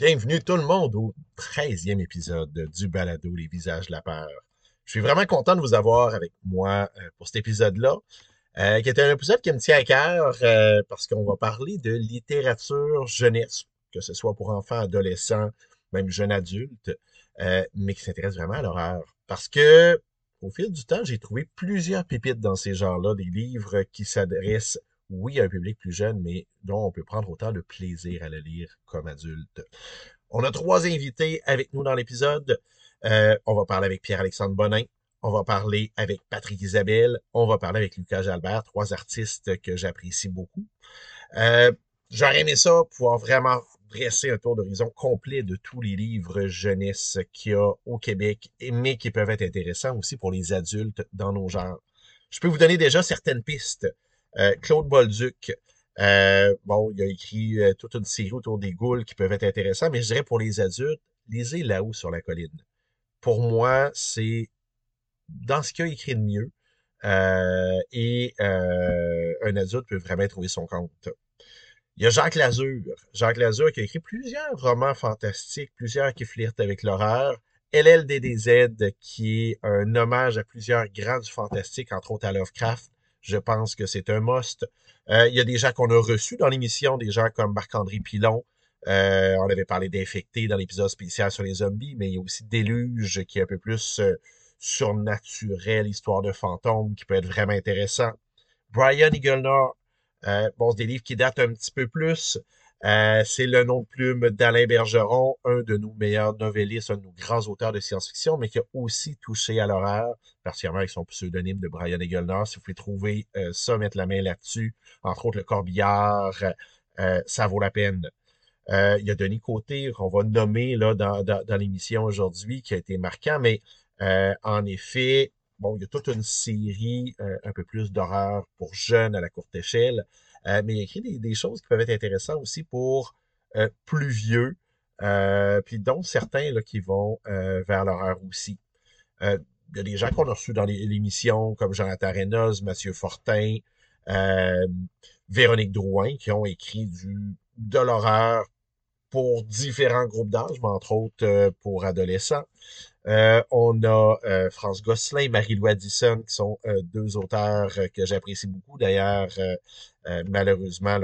Bienvenue tout le monde au 13e épisode du balado Les visages de la peur. Je suis vraiment content de vous avoir avec moi euh, pour cet épisode-là, euh, qui est un épisode qui me tient à cœur euh, parce qu'on va parler de littérature jeunesse, que ce soit pour enfants, adolescents, même jeunes adultes, mais qui s'intéresse vraiment à l'horreur. Parce que au fil du temps, j'ai trouvé plusieurs pépites dans ces genres-là, des livres qui s'adressent oui, à un public plus jeune, mais dont on peut prendre autant de plaisir à le lire comme adulte. On a trois invités avec nous dans l'épisode. Euh, on va parler avec Pierre-Alexandre Bonin. On va parler avec Patrick Isabelle. On va parler avec Lucas Jalbert, trois artistes que j'apprécie beaucoup. Euh, J'aurais aimé ça, pouvoir vraiment dresser un tour d'horizon complet de tous les livres jeunesse qu'il y a au Québec, mais qui peuvent être intéressants aussi pour les adultes dans nos genres. Je peux vous donner déjà certaines pistes. Euh, Claude Bolduc, euh, bon, il a écrit euh, toute une série autour des ghouls qui peuvent être intéressants, mais je dirais pour les adultes, lisez là-haut sur la colline. Pour moi, c'est dans ce qu'il a écrit de mieux. et un adulte peut vraiment trouver son compte. Il y a Jacques Lazur. Jacques Lazur qui a écrit plusieurs romans fantastiques, plusieurs qui flirtent avec l'horreur. LLDDZ, qui est un hommage à plusieurs grands du fantastique, entre autres à Lovecraft. Je pense que c'est un must. Euh, il y a des gens qu'on a reçus dans l'émission, des gens comme Marc-André Pilon. Euh, on avait parlé d'infectés dans l'épisode spécial sur les zombies, mais il y a aussi Déluge qui est un peu plus euh, surnaturel, histoire de fantômes, qui peut être vraiment intéressant. Brian Eaglenor, bon, c'est des livres qui datent un petit peu plus. Euh, c'est le nom de plume d'Alain Bergeron, un de nos meilleurs novellistes, un de nos grands auteurs de science-fiction, mais qui a aussi touché à l'horreur, particulièrement avec son pseudonyme de Brian Eaglenor. Si vous pouvez trouver euh, ça, mettre la main là-dessus, entre autres le Corbillard, euh, ça vaut la peine. il y a Denis Côté qu'on va nommer là, dans, dans, l'émission aujourd'hui, qui a été marquant, mais en effet, bon, il y a toute une série un peu plus d'horreur pour jeunes à la courte échelle. Euh, mais il écrit des, choses qui peuvent être intéressantes aussi pour euh, plus vieux, euh, puis dont certains là, qui vont vers l'horreur aussi. il y a des gens qu'on a reçus dans l'émission, comme Jonathan Reynolds, Mathieu Fortin, Véronique Drouin, qui ont écrit du, de l'horreur pour différents groupes d'âge, mais entre autres pour adolescents. Euh, on a euh, France Gosselin, Marie-Lou Addison, qui sont euh, deux auteurs que j'apprécie beaucoup. D'ailleurs, malheureusement,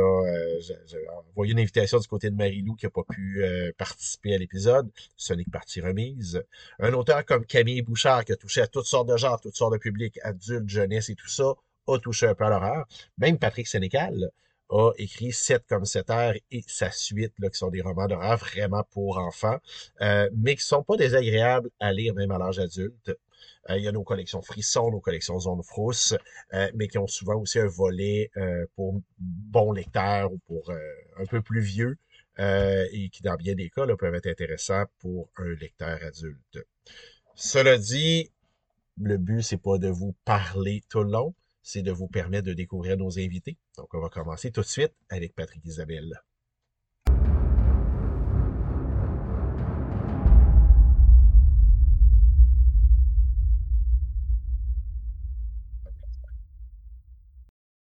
j'ai envoyé une invitation du côté de Marie-Lou qui n'a pas pu participer à l'épisode. Ce n'est que partie remise. Un auteur comme Camille Bouchard, qui a touché à toutes sortes de genres, toutes sortes de publics, adultes, jeunesse et tout ça, a touché un peu à l'horreur. Même Patrick Sénécal, a écrit 7 comme 7 heures et sa suite, là, qui sont des romans d'horreur vraiment pour enfants, euh, mais qui sont pas désagréables à lire même à l'âge adulte. Euh, il y a nos collections Frisson, nos collections Zone Frousse, euh, mais qui ont souvent aussi un volet pour bons lecteurs ou pour un peu plus vieux, et qui, dans bien des cas, là, peuvent être intéressants pour un lecteur adulte. Cela dit, le but, c'est pas de vous parler tout le long, c'est de vous permettre de découvrir nos invités. Donc, on va commencer tout de suite avec Patrick Isabelle.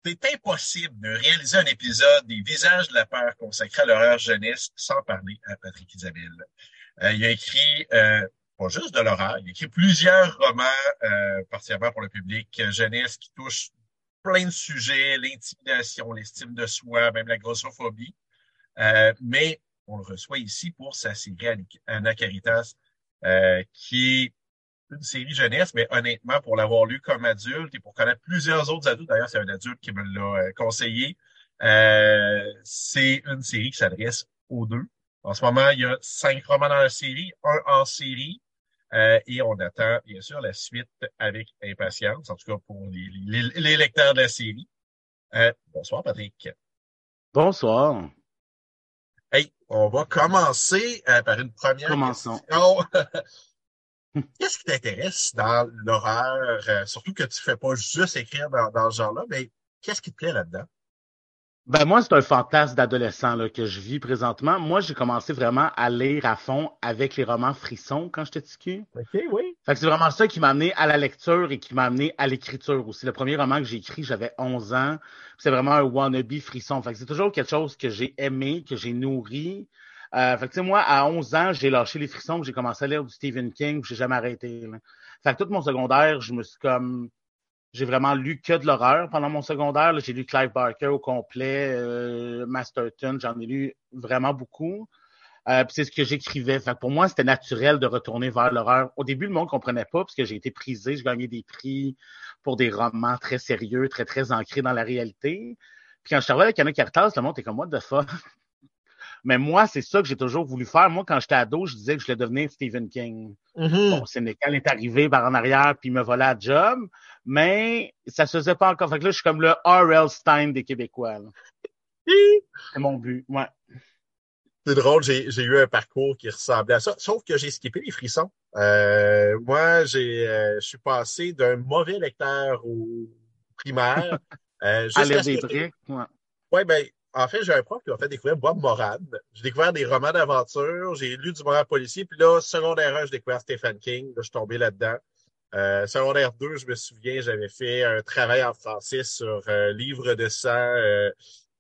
C'est impossible de réaliser un épisode des Visages de la peur consacré à l'horreur jeunesse sans parler à Patrick Isabelle. Euh, il a écrit euh, pas juste de l'horreur. Il écrit plusieurs romans, euh, particulièrement pour le public euh, jeunesse, qui touchent plein de sujets, l'intimidation, l'estime de soi, même la grossophobie. Euh, mais on le reçoit ici pour sa série Anna Caritas, euh, qui est une série jeunesse, mais honnêtement, pour l'avoir lu comme adulte et pour connaître plusieurs autres adultes, d'ailleurs, c'est un adulte qui me l'a conseillé, euh, c'est une série qui s'adresse aux deux. En ce moment, il y a cinq romans dans la série, un en série, euh, et on attend, bien sûr, la suite avec impatience, en tout cas pour les, lecteurs de la série. Euh, bonsoir, Patrick. Bonsoir. Hey, on va commencer euh, par une première Commençons. Qu'est-ce qui t'intéresse dans l'horreur? surtout que tu fais pas juste écrire dans, dans ce genre-là, mais qu'est-ce qui te plaît là-dedans? Ben moi, c'est un fantasme d'adolescent là, que je vis présentement. Moi, j'ai commencé vraiment à lire à fond avec les romans frissons quand j'étais petit OK, oui. Fait que c'est vraiment ça qui m'a amené à la lecture et qui m'a amené à l'écriture aussi. Le premier roman que j'ai écrit, j'avais 11 ans. C'est vraiment un wannabe frisson. Fait que c'est toujours quelque chose que j'ai aimé, que j'ai nourri. Euh, fait que, moi, à 11 ans, j'ai lâché les frissons, j'ai commencé à lire du Stephen King, j'ai jamais arrêté. Fait que tout mon secondaire, je me suis comme j'ai vraiment lu que de l'horreur pendant mon secondaire. J'ai lu Clive Barker au complet, euh, Masterton, j'en ai lu vraiment beaucoup. Euh, c'est ce que j'écrivais. Pour moi, c'était naturel de retourner vers l'horreur. Au début, le monde comprenait pas parce que j'ai été prisé, j'ai gagné des prix pour des romans très sérieux, très, très ancrés dans la réalité. Puis quand je travaillais avec Anna Cartas, le monde était comme, what the fuck? Mais moi, c'est ça que j'ai toujours voulu faire. Moi, quand j'étais ado, je disais que je voulais devenir Stephen King. Mm-hmm. Bon, Sénécal est arrivé par en arrière puis il me volait la job, mais ça se faisait pas encore. Fait que là, je suis comme le R.L. Stein des Québécois. c'est mon but, ouais. C'est drôle, j'ai, eu un parcours qui ressemblait à ça, sauf que j'ai skippé les frissons. Euh, moi, j'ai, euh, je suis passé d'un mauvais lecteur au primaire. Euh, à lire des briques, ouais. Ouais, ben, en fait, j'ai un prof qui m'a fait découvrir Bob Moran. J'ai découvert des romans d'aventure, j'ai lu du roman policier, puis là, secondaire 1, j'ai découvert Stephen King. Là, je suis tombé là-dedans. Euh, secondaire 2, je me souviens, j'avais fait un travail en français sur euh, livre de sang. Euh,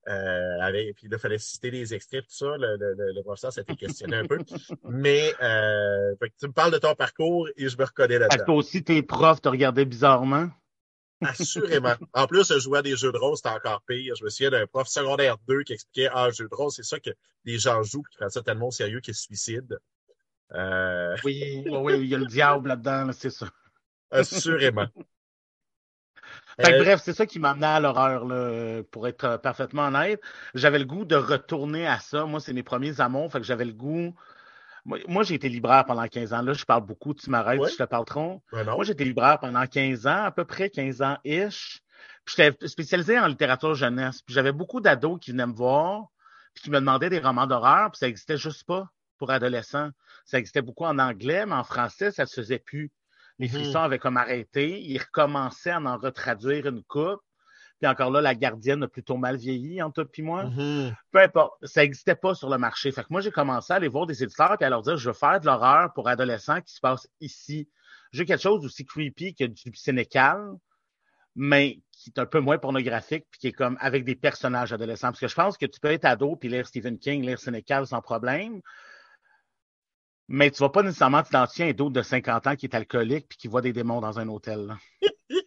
euh, avec, puis là, il fallait citer les extraits, tout ça. Le, le, le professeur s'était questionné un peu. Mais euh, tu me parles de ton parcours et je me reconnais là-dedans. Toi aussi, tes profs te regardaient bizarrement? Assurément. En plus, je jouais à des jeux de rôle, c'était encore pire. Je me souviens d'un prof secondaire 2 qui expliquait Ah, jeu de rôle, c'est ça que les gens jouent qui prennent ça tellement au sérieux qu'ils se suicident. Euh... Oui, oui, il y a le diable là-dedans, c'est ça. Assurément. Euh, bref, c'est ça qui m'a amené à l'horreur, pour être parfaitement honnête. J'avais le goût de retourner à ça. Moi, c'est mes premiers amours, fait que j'avais le goût moi, j'ai été libraire pendant 15 ans. Là, je parle beaucoup, tu m'arrêtes, je te parle trop. Moi, j'ai été libraire pendant 15 ans, à peu près 15 ans-ish. Puis j'étais spécialisé en littérature jeunesse. Puis j'avais beaucoup d'ados qui venaient me voir, puis qui me demandaient des romans d'horreur, puis ça n'existait juste pas pour adolescents. Ça existait beaucoup en anglais, mais en français, ça se faisait plus. Les mm-hmm. frissons avaient comme arrêté. Ils recommençaient à en retraduire une coupe. Puis encore là, la gardienne a plutôt mal vieilli entre toi et moi. Mm-hmm. Peu importe, ça n'existait pas sur le marché. Fait que moi, j'ai commencé à aller voir des éditeurs et à leur dire, je veux faire de l'horreur pour adolescents qui se passe ici. J'ai quelque chose aussi creepy que du Sénécal, mais qui est un peu moins pornographique puis qui est comme avec des personnages adolescents. Parce que je pense que tu peux être ado puis lire Stephen King, lire Sénécal sans problème. Mais tu vas pas nécessairement t'identifier à un d'autre de 50 ans qui est alcoolique puis qui voit des démons dans un hôtel.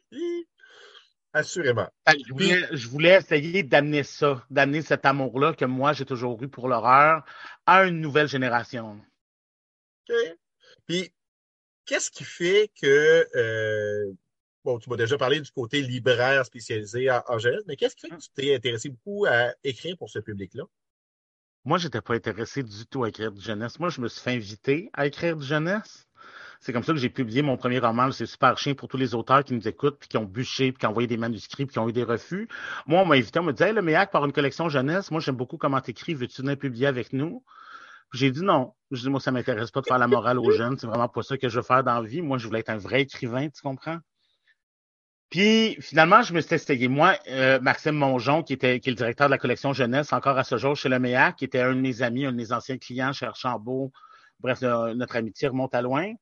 Assurément. Je voulais, essayer d'amener ça, d'amener cet amour-là que moi, j'ai toujours eu pour l'horreur à une nouvelle génération. OK. Puis, qu'est-ce qui fait que, euh, bon, tu m'as déjà parlé du côté libraire spécialisé en, jeunesse, mais qu'est-ce qui fait que tu t'es intéressé beaucoup à écrire pour ce public-là? Moi, je n'étais pas intéressé du tout à écrire du jeunesse. Moi, je me suis fait inviter à écrire du jeunesse. C'est comme ça que j'ai publié mon premier roman. C'est super chien pour tous les auteurs qui nous écoutent, puis qui ont bûché, puis qui ont envoyé des manuscrits, puis qui ont eu des refus. Moi, on m'a invité, on me dit Hey, le MEAC par une collection jeunesse, moi j'aime beaucoup comment t'écris, veux-tu venir publier avec nous? J'ai dit non. Je dis, moi, ça m'intéresse pas de faire la morale aux jeunes. C'est vraiment pas ça que je veux faire dans vie. Moi, je voulais être un vrai écrivain, tu comprends? Puis finalement, je me suis essayé. Moi, euh, Maxime Mongeon, qui était qui est le directeur de la collection jeunesse, encore à ce jour chez le MEAC, qui était un de mes amis, un de mes anciens clients chez Archambault. Bref, notre amitié remonte à loin.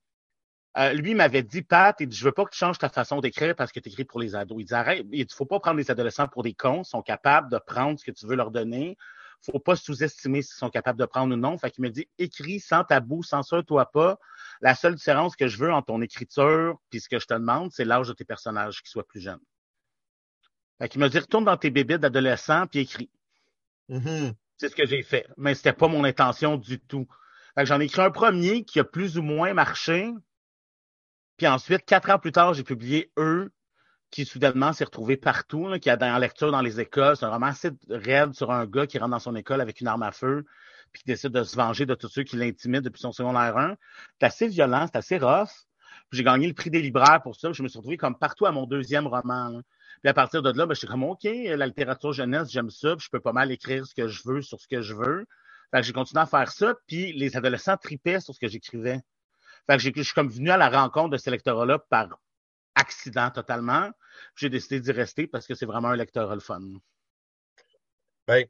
Euh, lui m'avait dit, Pat, il dit, je veux pas que tu changes ta façon d'écrire parce que tu écris pour les ados. Il dit, arrête, il faut pas prendre les adolescents pour des cons, ils sont capables de prendre ce que tu veux leur donner. Faut pas sous-estimer s'ils sont capables de prendre ou non. Fait qu'il me dit, écris sans tabou, censure-toi pas. La seule différence que je veux en ton écriture, puis ce que je te demande, c'est l'âge de tes personnages qui soient plus jeunes. Fait qu'il me dit, retourne dans tes bébés d'adolescents puis écris. Mm-hmm. C'est ce que j'ai fait. Mais c'était pas mon intention du tout. Fait que j'en ai écrit un premier qui a plus ou moins marché. Puis ensuite, quatre ans plus tard, j'ai publié Eux, qui soudainement s'est retrouvé partout, qui a en lecture dans les écoles. C'est un roman assez raide sur un gars qui rentre dans son école avec une arme à feu, puis qui décide de se venger de tous ceux qui l'intimident depuis son secondaire 1. C'est assez violent, c'est assez rough. J'ai gagné le prix des libraires pour ça. Je me suis retrouvé comme partout à mon deuxième roman. Puis à partir de là, ben, je suis comme OK, la littérature jeunesse, j'aime ça, puis je peux pas mal écrire ce que je veux sur ce que je veux. Fait que j'ai continué à faire ça, puis les adolescents tripaient sur ce que j'écrivais. Fait que je suis comme venu à la rencontre de ce lectorat-là par accident totalement. J'ai décidé d'y rester parce que c'est vraiment un lecteur le fun. Ben,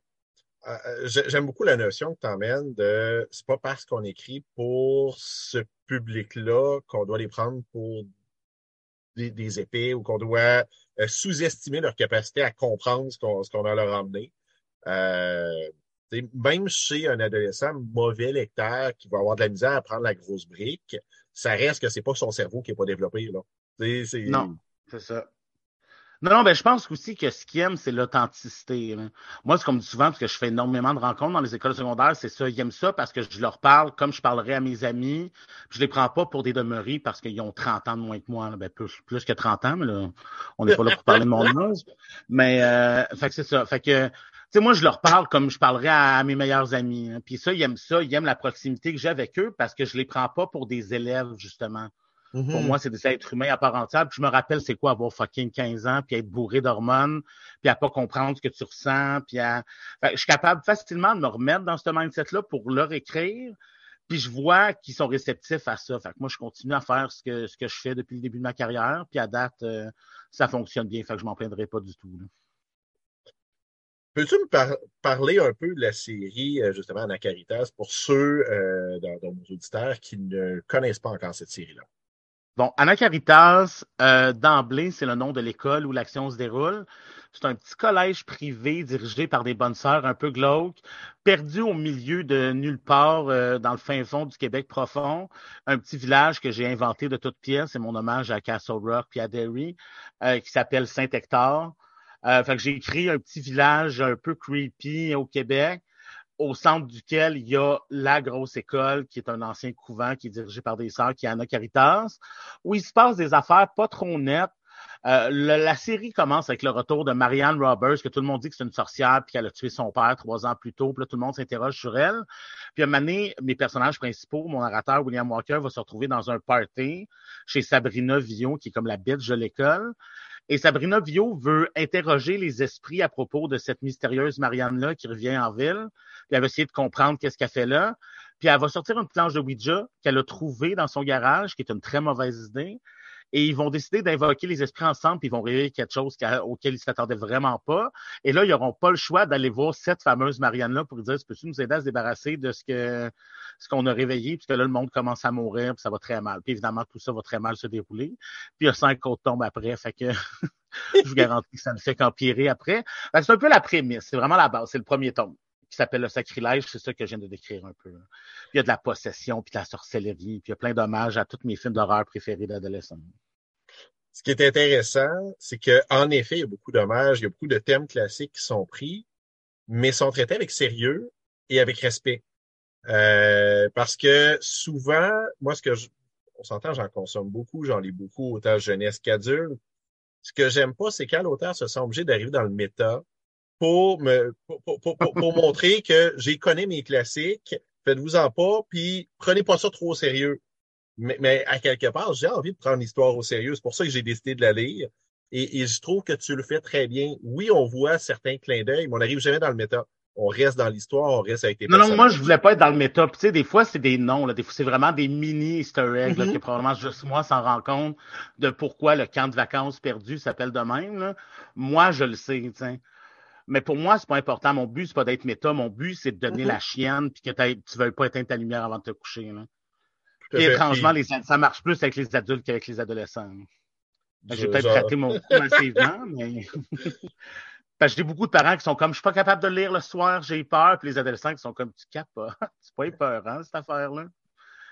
euh, euh, j'aime beaucoup la notion que tu emmènes de c'est pas parce qu'on écrit pour ce public-là qu'on doit les prendre pour des, épées ou qu'on doit euh, sous-estimer leur capacité à comprendre ce qu'on a leur emmené. même chez un adolescent mauvais lecteur qui va avoir de la misère à prendre la grosse brique, ça reste que c'est pas son cerveau qui n'est pas développé. Là. Non, c'est ça. Non, non, ben, je pense aussi que ce qu'ils aiment, c'est l'authenticité. Moi, c'est comme souvent, parce que je fais énormément de rencontres dans les écoles secondaires, c'est ça. Ils aiment ça parce que je leur parle comme je parlerais à mes amis. Je les prends pas pour des demeuries parce qu'ils ont 30 ans de moins que moi. Ben, plus, plus que 30 ans, mais là, on n'est pas là pour parler de mon âge. Mais, euh, fait que c'est ça. Fait que, sais, moi, je leur parle comme je parlerais à, mes meilleurs amis. Hein. Puis ça, ils aiment ça. Ils aiment la proximité que j'ai avec eux parce que je les prends pas pour des élèves, justement. Pour mm-hmm. moi, c'est des êtres humains à part entière. Puis je me rappelle c'est quoi avoir fucking 15 ans, puis être bourré d'hormones, puis à pas comprendre ce que tu ressens, puis à... je suis capable facilement de me remettre dans ce mindset-là pour leur écrire. Puis je vois qu'ils sont réceptifs à ça. Fait que moi, je continue à faire ce que, ce que je fais depuis le début de ma carrière. Puis à date, euh, ça fonctionne bien. Fait que je m'en plaindrai pas du tout. Peux-tu me parler un peu de la série, euh, justement, Anacaritas, pour ceux euh, dans, dans, nos auditeurs qui ne connaissent pas encore cette série-là? Bon, Anna Caritas, euh, d'emblée, c'est le nom de l'école où l'action se déroule. C'est un petit collège privé dirigé par des bonnes sœurs un peu glauques, perdu au milieu de nulle part euh, dans le fin fond du Québec profond. Un petit village que j'ai inventé de toutes pièces, c'est mon hommage à Castle Rock et à Derry, euh, qui s'appelle Saint-Hector. Fait que j'ai écrit un petit village un peu creepy au Québec au centre duquel il y a la grosse école, qui est un ancien couvent qui est dirigé par des sœurs, qui est Anna Caritas, où il se passe des affaires pas trop nettes. Euh, la série commence avec le retour de Marianne Roberts, que tout le monde dit que c'est une sorcière, puis qu'elle a tué son père trois ans plus tôt. Puis là, tout le monde s'interroge sur elle. Puis à un moment mes personnages principaux, mon narrateur William Walker, va se retrouver dans un party chez Sabrina Villon, qui est comme la bitch de l'école. Et Sabrina Vio veut interroger les esprits à propos de cette mystérieuse Marianne-là qui revient en ville. Puis elle va essayer de comprendre qu'est-ce qu'elle fait là. Puis elle va sortir une planche de Ouija qu'elle a trouvée dans son garage, qui est une très mauvaise idée. Et ils vont décider d'invoquer les esprits ensemble, puis ils vont réveiller quelque chose auquel ils s'attendaient vraiment pas. Et là, ils n'auront pas le choix d'aller voir cette fameuse Marianne-là pour dire, peux-tu nous aider à se débarrasser de ce que ce qu'on a réveillé, puisque là, le monde commence à mourir, puis ça va très mal. Puis évidemment, tout ça va très mal se dérouler. Puis il y a cinq autres tombes après, fait que je vous garantis que ça ne fait qu'empirer après. C'est un peu la prémisse, c'est vraiment la base, c'est le premier tome s'appelle le sacrilège, c'est ça que je viens de décrire un peu. Il y a de la possession, puis de la sorcellerie, puis il y a plein d'hommages à tous mes films d'horreur préférés d'adolescents. Ce qui est intéressant, c'est qu'en effet, il y a beaucoup d'hommages, il y a beaucoup de thèmes classiques qui sont pris, mais sont traités avec sérieux et avec respect. Euh, parce que souvent, moi, ce que je, on s'entend, j'en consomme beaucoup, j'en lis beaucoup, autant jeunesse qu'adulte. Ce que j'aime pas, c'est quand l'auteur se sent obligé d'arriver dans le méta pour me pour, pour, pour, montrer que j'ai connu mes classiques, faites-vous-en pas, puis prenez pas ça trop au sérieux. Mais, mais à quelque part, j'ai envie de prendre l'histoire au sérieux. C'est pour ça que j'ai décidé de la lire. Et, et, je trouve que tu le fais très bien. Oui, on voit certains clins d'œil, mais on n'arrive jamais dans le méta on reste dans l'histoire, on reste avec tes Non, non, moi, je voulais pas être dans le méta. Tu sais, des fois, c'est des noms, là. Des fois, c'est vraiment des mini easter eggs, là, mm-hmm. que probablement juste moi s'en rend compte de pourquoi le camp de vacances perdu s'appelle de même, là. Moi, je le sais, tu sais. Mais pour moi, c'est pas important. Mon but, c'est pas d'être méta. Mon but, c'est de donner la chienne puis que tu veux pas éteindre ta lumière avant de te coucher, là. Et étrangement, les, ça marche plus avec les adultes qu'avec les adolescents. Ben, j'ai peut-être raté mon coup massivement, mais. Parce que j'ai beaucoup de parents qui sont comme, je suis pas capable de lire le soir, j'ai peur. Puis les adolescents qui sont comme, tu capes pas. c'est pas peur, hein, cette affaire-là.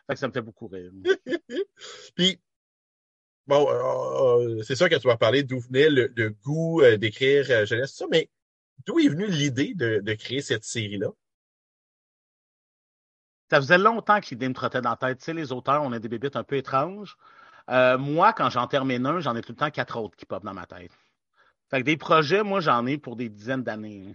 Fait que ça me fait beaucoup rire. puis, bon, euh, euh, c'est sûr que tu vas parler d'où venait le, goût euh, d'écrire jeunesse, ça, mais d'où est venue l'idée de, créer cette série-là? Ça faisait longtemps que l'idée me trottait dans la tête. Tu sais, les auteurs, on a des bébites un peu étranges. moi, quand j'en termine un, j'en ai tout le temps quatre autres qui pop dans ma tête. Fait que des projets, moi, j'en ai pour des dizaines d'années.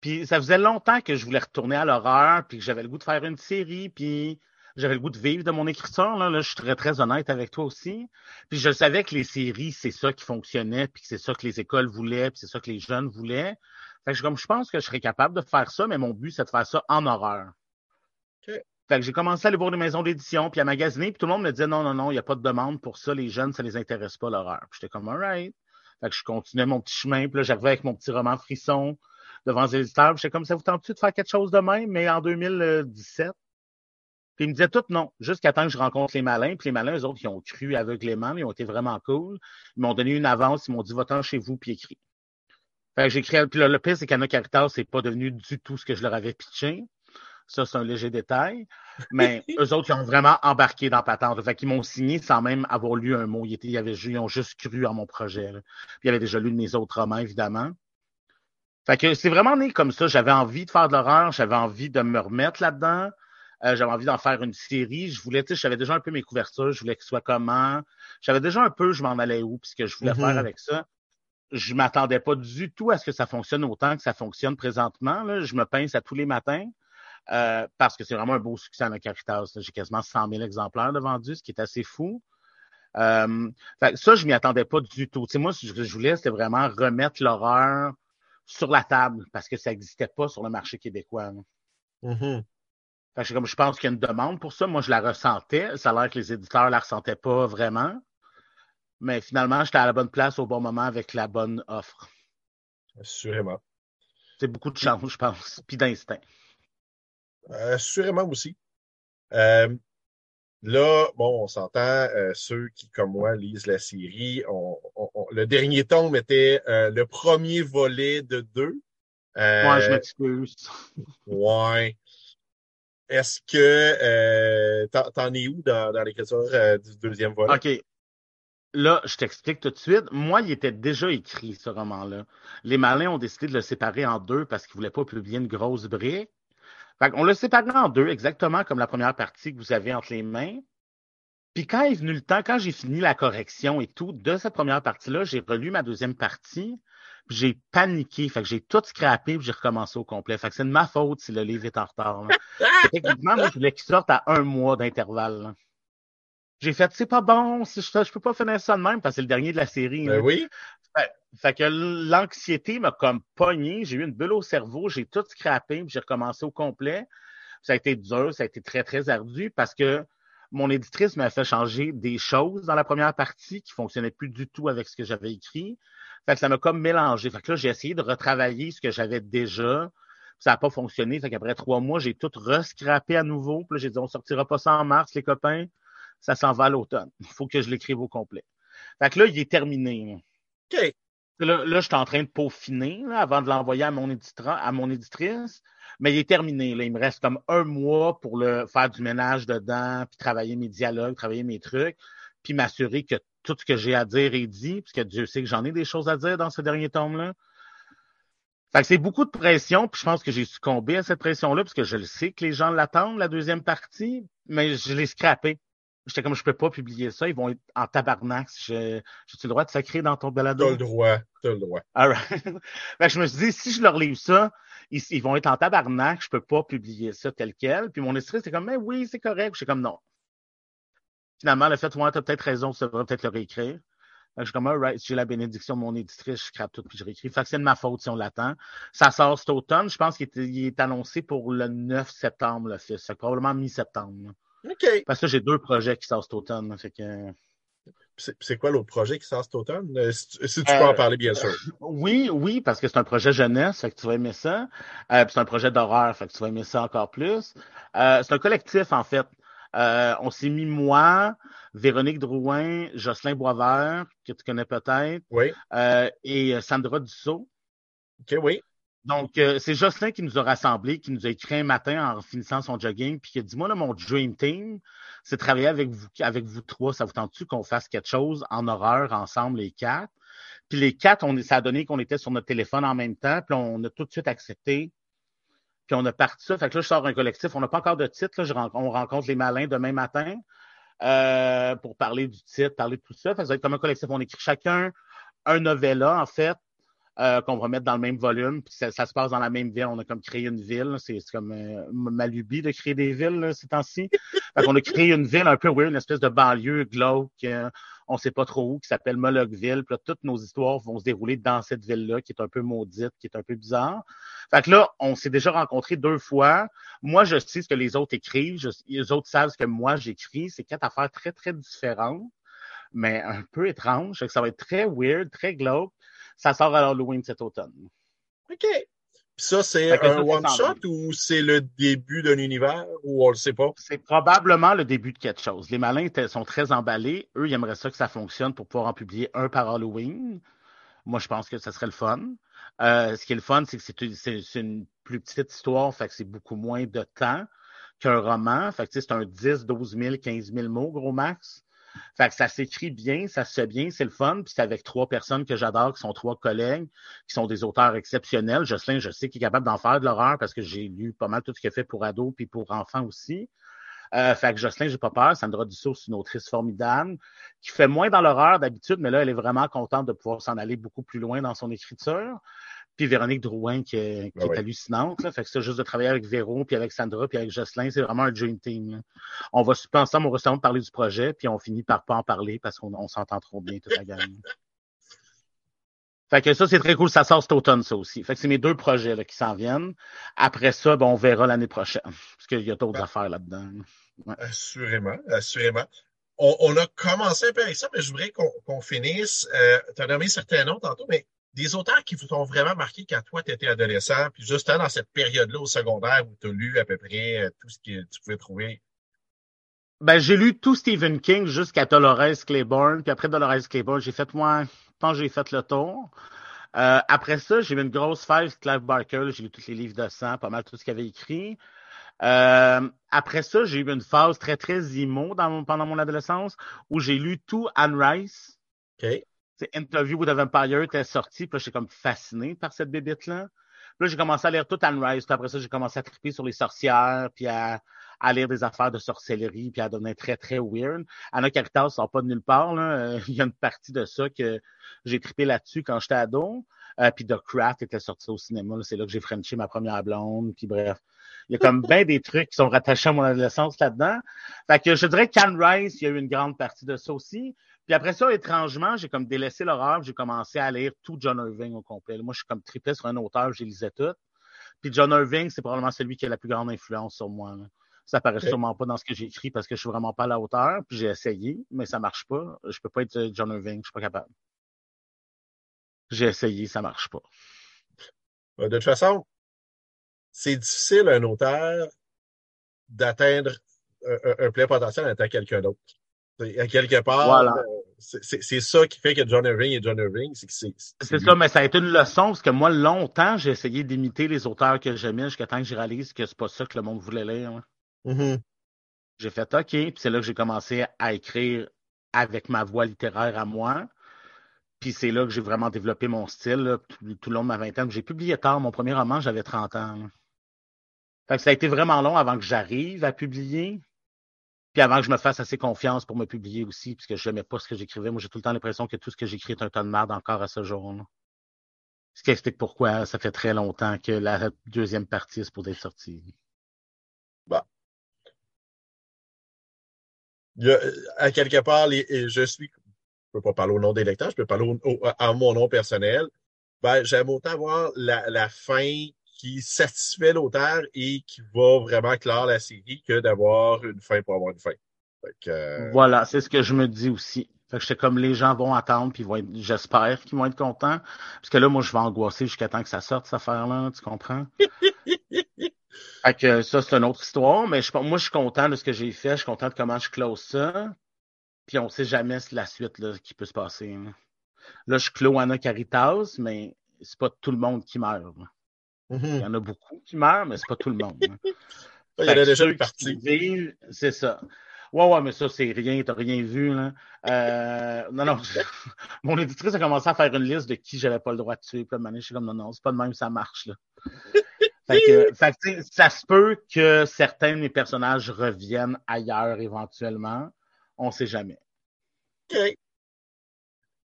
Puis ça faisait longtemps que je voulais retourner à l'horreur, puis que j'avais le goût de faire une série, puis j'avais le goût de vivre de mon écriture. Là, je suis très, très honnête avec toi aussi. Puis je savais que les séries, c'est ça qui fonctionnait, puis que c'est ça que les écoles voulaient, puis c'est ça que les jeunes voulaient. Fait que comme je pense que je serais capable de faire ça, mais mon but, c'est de faire ça en horreur. Fait que j'ai commencé à aller voir des maisons d'édition, puis à magasiner, puis tout le monde me disait non, non, non, il n'y a pas de demande pour ça, les jeunes, ça les intéresse pas l'horreur. Puis j'étais comme alright. Fait que je continuais mon petit chemin. Puis là, j'arrivais avec mon petit roman Frisson devant les éditeurs. J'étais comme ça, vous tentez de faire quelque chose de même, mais en 2017? Puis ils me disaient tout non, jusqu'à temps que je rencontre les malins. Puis les malins, eux autres, ils ont cru aveuglément, ils ont été vraiment cool. Ils m'ont donné une avance, ils m'ont dit, va-t'en chez vous, puis écris. Fait que j'ai créé, puis le, pire, c'est qu'Anna Caritas, c'est pas devenu du tout ce que je leur avais pitché. Ça, c'est un léger détail. Mais eux autres, ils ont vraiment embarqué dans Patente. Fait qu'ils m'ont signé sans même avoir lu un mot. Ils, étaient, ils, avaient, ils ont juste cru en mon projet. Puis ils avaient déjà lu de mes autres romans, évidemment. Fait que c'est vraiment né comme ça. J'avais envie de faire de l'horreur, j'avais envie de me remettre là-dedans. Euh, j'avais envie d'en faire une série. Je voulais, tu sais, j'avais déjà un peu mes couvertures, je voulais que ce soit comment. J'avais déjà un peu, je m'en allais où, puis ce que je voulais faire mm-hmm. avec ça. Je m'attendais pas du tout à ce que ça fonctionne autant que ça fonctionne présentement. Là. Je me pince à tous les matins euh, parce que c'est vraiment un beau succès en Caritas. J'ai quasiment 100 000 exemplaires de vendus, ce qui est assez fou. Euh, ça, je m'y attendais pas du tout. Tu sais, moi, ce que je voulais, c'était vraiment remettre l'horreur sur la table parce que ça n'existait pas sur le marché québécois. Mm-hmm. comme je pense qu'il y a une demande pour ça. Moi, je la ressentais. Ça a l'air que les éditeurs la ressentaient pas vraiment. Mais finalement, j'étais à la bonne place au bon moment avec la bonne offre. Assurément. C'est beaucoup de chance, je pense, puis d'instinct. Assurément aussi. Euh, Là, bon, on s'entend, euh, ceux qui, comme moi, lisent la série, le dernier tome était euh, le premier volet de deux. Euh, je m'excuse. ouais. Est-ce que euh, t'en es où dans, l'écriture du deuxième volet? OK. Là, je t'explique tout de suite. Moi, il était déjà écrit, ce roman-là. Les malins ont décidé de le séparer en deux parce qu'ils voulaient pas publier une grosse brique on l'a séparé en deux, exactement comme la première partie que vous avez entre les mains. Puis quand est venu le temps, quand j'ai fini la correction et tout, de cette première partie-là, j'ai relu ma deuxième partie, j'ai paniqué, fait que j'ai tout scrappé, puis j'ai recommencé au complet. Fait que c'est de ma faute si le livre est en retard. Effectivement, moi, je voulais qu'il sorte à un mois d'intervalle. J'ai fait, c'est pas bon, je, je peux pas finir ça de même parce que c'est le dernier de la série. Ben oui. Fait, que l'anxiété m'a comme pogné, j'ai eu une bulle au cerveau, j'ai tout scrappé, puis j'ai recommencé au complet. Ça a été dur, ça a été très, très ardu parce que mon éditrice m'a fait changer des choses dans la première partie qui fonctionnaient plus du tout avec ce que j'avais écrit. Fait que ça m'a comme mélangé. Fait que là, j'ai essayé de retravailler ce que j'avais déjà. Ça n'a pas fonctionné. Fait qu'après trois mois, j'ai tout rescrappé à nouveau. Puis là, j'ai dit, on sortira pas ça en mars, les copains ça s'en va à l'automne. Il faut que je l'écrive au complet. Fait que là, il est terminé. OK. Là, là je suis en train de peaufiner avant de l'envoyer à mon à mon éditrice. Mais il est terminé. Là. Il me reste comme un mois pour le faire du ménage dedans, puis travailler mes dialogues, travailler mes trucs, puis m'assurer que tout ce que j'ai à dire est dit, puisque Dieu sait que j'en ai des choses à dire dans ce dernier tome-là. Fait que c'est beaucoup de pression, puis je pense que j'ai succombé à cette pression-là, parce que je le sais que les gens l'attendent, la deuxième partie, mais je l'ai scrappé. J'étais comme, je peux pas publier ça. Ils vont être en tabarnak. J'ai le droit de sacrer dans ton balado? T'as le droit. T'as le droit. je me suis dit, si je leur livre ça, ils, vont être en tabarnak. Je peux pas publier ça tel quel. Puis mon esprit, c'est comme, mais oui, c'est correct. J'étais comme, non. Finalement, le fait, ouais, t'as peut-être raison, ça devrait peut-être le réécrire. Je suis comme, right, si j'ai la bénédiction de mon éditrice, je crape tout puis je réécris. Fait que c'est de ma faute si on l'attend. Ça sort cet automne. Je pense qu'il est, est, annoncé pour le 9 septembre, le fils. probablement mi-septembre. Parce que j'ai deux projets qui sortent cet automne. C'est quoi l'autre projet qui sort cet automne? Euh, si, tu peux en euh, parler, bien sûr. Oui, oui, parce que c'est un projet jeunesse, fait que tu vas aimer ça. Euh, c'est un projet d'horreur, fait que tu vas aimer ça encore plus. c'est un collectif, en fait. On s'est mis moi, Véronique Drouin, Jocelyn Boisvert, que tu connais peut-être, oui. et Sandra Dussault. OK, oui. Donc, euh, c'est Jocelyn qui nous a rassemblés, qui nous a écrit un matin en finissant son jogging, puis qui a dit Moi, là, mon dream team, c'est travailler avec vous, avec vous trois. Ça vous tente-tu qu'on fasse quelque chose en horreur ensemble, les quatre? Puis les quatre, on, ça a donné qu'on était sur notre téléphone en même temps, puis on a tout de suite accepté. Puis on a parti ça. Fait que là, je sors un collectif. On n'a pas encore de titre. Là, on rencontre les malins demain matin euh, pour parler du titre, parler de tout ça. Fait que ça va être comme un collectif. On écrit chacun un novella, en fait, euh, qu'on va mettre dans le même volume. Puis ça, se passe dans la même ville. On a comme créé une ville. C'est comme euh, ma lubie de créer des villes là, ces temps-ci. On a créé une ville un peu weird, une espèce de banlieue glauque. Euh, on sait pas trop où, qui s'appelle Molochville. Puis là, toutes nos histoires vont se dérouler dans cette ville-là, qui est un peu maudite, qui est un peu bizarre. Fait que là, on s'est déjà rencontrés deux fois. Moi, je sais ce que les autres écrivent. les autres savent ce que moi j'écris. C'est quatre affaires très, très différentes, mais un peu étranges. Ça va être très weird, très glauque. Ça sort à Halloween cet automne. OK. ça, c'est un one-shot ou c'est le début d'un univers ou on le sait pas? C'est probablement le début de quelque chose. Les malins sont très emballés. Eux, ils aimeraient ça que ça fonctionne pour pouvoir en publier un par Halloween. Moi, je pense que ça serait le fun. Euh, ce qui est le fun, c'est que c'est une plus petite histoire, fait que c'est beaucoup moins de temps qu'un roman. Fait que c'est un 10, 12 000, 15 000 mots, gros max. Fait que ça s'écrit bien, ça se bien, c'est le fun. Puis c'est avec trois personnes que j'adore, qui sont trois collègues, qui sont des auteurs exceptionnels. Jocelyn, je sais qu'il est capable d'en faire de l'horreur parce que j'ai lu pas mal tout ce qu'il fait pour ados puis pour enfants aussi. Euh, fait que Jocelyn, j'ai pas peur. Sandra Dussault, c'est une autrice formidable qui fait moins dans l'horreur d'habitude, mais là, elle est vraiment contente de pouvoir s'en aller beaucoup plus loin dans son écriture. Puis Véronique Drouin, qui est, qui ah est hallucinante. Là. Fait que c'est juste de travailler avec Véro, puis avec Sandra, puis avec Jocelyn, c'est vraiment un dream team. On va super ensemble au restaurant parler du projet, puis on finit par pas en parler parce qu'on s'entend trop bien toute la gamme. Fait que ça, c'est très cool. Ça sort cet automne, ça aussi. Fait que c'est mes deux projets là, qui s'en viennent. Après ça, ben, on verra l'année prochaine. Parce qu'il y a d'autres affaires là-dedans. Assurément, assurément. On, a commencé un peu avec ça, mais je voudrais qu'on finisse. Euh, tu as nommé certains noms tantôt, mais des auteurs qui vous ont vraiment marqué quand toi, tu étais adolescent, puis justement dans cette période-là au secondaire où tu as lu à peu près euh, tout ce que tu pouvais trouver? Ben, j'ai lu tout Stephen King jusqu'à Dolores Claiborne, puis après Dolores Claiborne, j'ai fait moi, quand j'ai fait le tour. Euh, après ça, j'ai eu une grosse phase Clive Barker, j'ai lu tous les livres de sang, pas mal tout ce qu'il avait écrit. Euh, après ça, j'ai eu une phase très, très dans pendant mon adolescence où j'ai lu tout Anne Rice. Interview with a Vampire était sorti, puis j'étais comme fasciné par cette bébite-là. Puis là, j'ai commencé à lire tout Anne Rice, puis après ça, j'ai commencé à triper sur les sorcières, puis à, à, lire des affaires de sorcellerie, puis à devenir très, très weird. Anna Caritas sort pas de nulle part, là. Il y a une partie de ça que j'ai trippé là-dessus quand j'étais ado. Euh, puis The Craft était sorti au cinéma, c'est là que j'ai frenché ma première blonde, puis bref. Il y a comme bien des trucs qui sont rattachés à mon adolescence là-dedans. Fait que je dirais qu'Anne Rice, il y a eu une grande partie de ça aussi. Puis après ça, étrangement, j'ai comme délaissé l'horreur, j'ai commencé à lire tout John Irving au complet. Moi, je suis comme triplé sur un auteur, j'ai lisais tout. Puis John Irving, c'est probablement celui qui a la plus grande influence sur moi. Ça paraît sûrement pas dans ce que j'ai écrit parce que je suis vraiment pas à la hauteur. Puis j'ai essayé, mais ça marche pas. Je peux pas être euh, John Irving, je suis pas capable. J'ai essayé, ça marche pas. De toute façon, c'est difficile un auteur d'atteindre un, plein potentiel en étant quelqu'un d'autre. À quelque part, c'est ça qui fait que John Irving est John Irving. C'est ça, mais ça a été une leçon parce que moi, longtemps, j'ai essayé d'imiter les auteurs que j'aimais jusqu'à temps que je réalise que c'est pas ça que le monde voulait lire. Mm-hmm. J'ai fait OK, puis c'est là que j'ai commencé à écrire avec ma voix littéraire à moi. Puis c'est là que j'ai vraiment développé mon style tout, le long de ma vingtaine. J'ai publié tard. Mon premier roman, j'avais 30 ans. Fait que ça a été vraiment long avant que j'arrive à publier. Puis avant que je me fasse assez confiance pour me publier aussi, puisque je n'aimais pas ce que j'écrivais. Moi, j'ai tout le temps l'impression que tout ce que j'écris est un tas de merde encore à ce jour-là. Ce qui explique pourquoi ça fait très longtemps que la deuxième partie est pour être sortie. Bah. à quelque part, je suis, je peux pas parler au nom des lecteurs, je peux parler à mon nom personnel. Ben, j'aime autant avoir la, la fin qui satisfait l'auteur et qui va vraiment clore la série que d'avoir une fin pour avoir une fin. Euh, voilà, c'est ce que je me dis aussi. Fait que j'étais comme les gens vont attendre puis vont j'espère qu'ils vont être contents. Parce que là, moi, je vais angoisser jusqu'à temps que ça sorte, cette affaire-là, tu comprends? fait que ça, c'est une autre histoire, mais je, moi, je suis content de ce que j'ai fait, je suis content de comment je close ça. Puis on sait jamais la suite là, qui peut se passer. Là, je clôt Anna Caritas, mais c'est pas tout le monde qui meurt. Il y en a beaucoup qui meurent, mais c'est pas tout le monde. Hein. Il y en a déjà une partie. C'est ça. Ouais, ouais, mais ça, c'est rien, t'as rien vu, là. Euh, non, non. Mon éditrice a commencé à faire une liste de qui j'avais pas le droit de tuer. Puis là, je suis comme, non, non, c'est pas de même, ça marche, là. fait que, fait ça se peut que certains de mes personnages reviennent ailleurs éventuellement. On sait jamais. OK.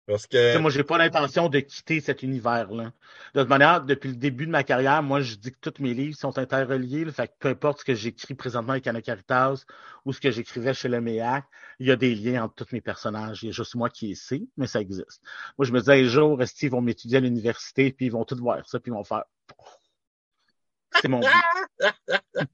Parce que... Moi, j'ai pas l'intention de quitter cet univers-là. De toute manière, depuis le début de ma carrière, moi, je dis que tous mes livres sont interreliés. fait que peu importe ce que j'écris présentement avec Anna Caritas ou ce que j'écrivais chez le MEAC, il y a des liens entre tous mes personnages. Il y a juste moi qui sais, mais ça existe. Moi, je me disais, un jour, ils vont m'étudier à l'université, puis ils vont tout voir ça, puis ils vont faire. C'est mon but.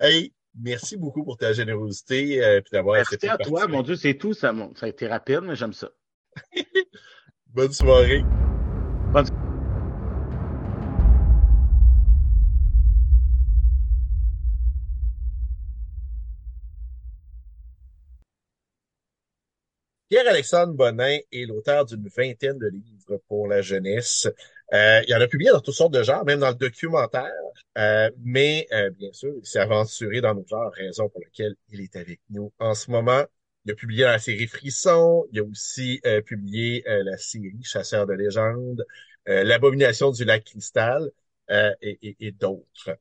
hey, merci beaucoup pour ta générosité euh, puis d'avoir Merci à toi, mon Dieu, c'est tout. Ça, ça a été rapide, mais j'aime ça. Bonne soirée. Bonne Pierre-Alexandre Bonin est l'auteur d'une vingtaine de livres pour la jeunesse. Euh, il en a publié dans toutes sortes de genres, même dans le documentaire, euh, mais euh, bien sûr, il s'est aventuré dans nos genres, raison pour laquelle il est avec nous en ce moment. Il a publié la série Frisson, il a aussi euh, publié euh, la série Chasseur de légendes, euh, L'abomination du lac cristal et, et, et d'autres.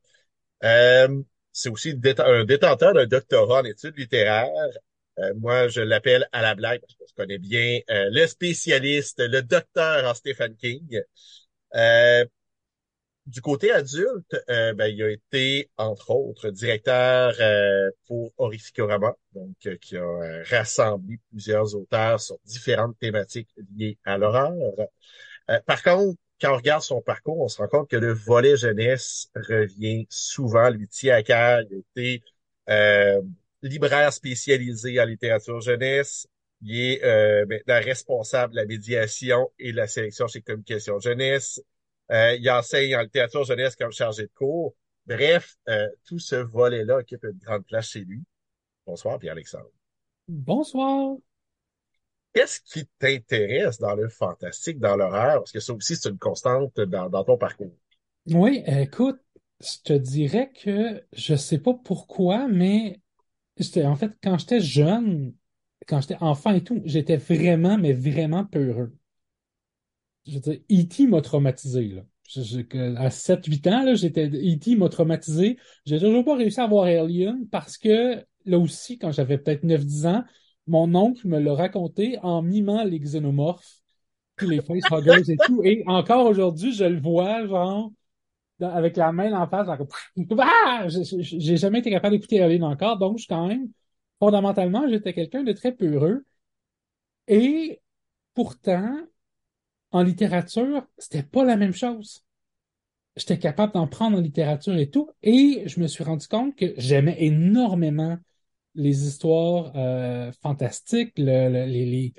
c'est aussi un détenteur d'un doctorat en études littéraires euh, moi, je l'appelle à la blague parce que je connais bien euh, le spécialiste, le docteur en Stephen King. Euh, du côté adulte, ben, il a été, entre autres, directeur pour Orificorama, donc qui a rassemblé plusieurs auteurs sur différentes thématiques liées à l'horreur. par contre, quand on regarde son parcours, on se rend compte que le volet jeunesse revient souvent, lui tient à cœur. Il a été libraire spécialisé en littérature jeunesse. Il est euh, responsable de la médiation et de la sélection chez Communication Jeunesse. Euh, il enseigne en littérature jeunesse comme chargé de cours. Bref, euh, tout ce volet-là occupe une grande place chez lui. Bonsoir, Pierre-Alexandre. Bonsoir. Qu'est-ce qui t'intéresse dans le fantastique, dans l'horreur? Parce que ça aussi, c'est une constante dans, dans ton parcours. Oui, écoute, je te dirais que je sais pas pourquoi, mais en fait, quand j'étais jeune, quand j'étais enfant et tout, j'étais vraiment, mais vraiment peureux. Je veux dire, E.T. m'a traumatisé, là. à 7-8 ans, là, j'étais, E.T. m'a traumatisé. J'ai toujours pas réussi à voir Alien parce que, là aussi, quand j'avais peut-être 9-10 ans, mon oncle me l'a raconté en mimant les xénomorphes, puis les facehuggers et tout. Et encore aujourd'hui, je le vois, genre, avec la main en face, ah! j'ai jamais été capable d'écouter Alien encore, donc je quand même, fondamentalement, j'étais quelqu'un de très peureux. Et pourtant, en littérature, c'était pas la même chose. J'étais capable d'en prendre en littérature et tout, et je me suis rendu compte que j'aimais énormément les histoires euh, fantastiques, les.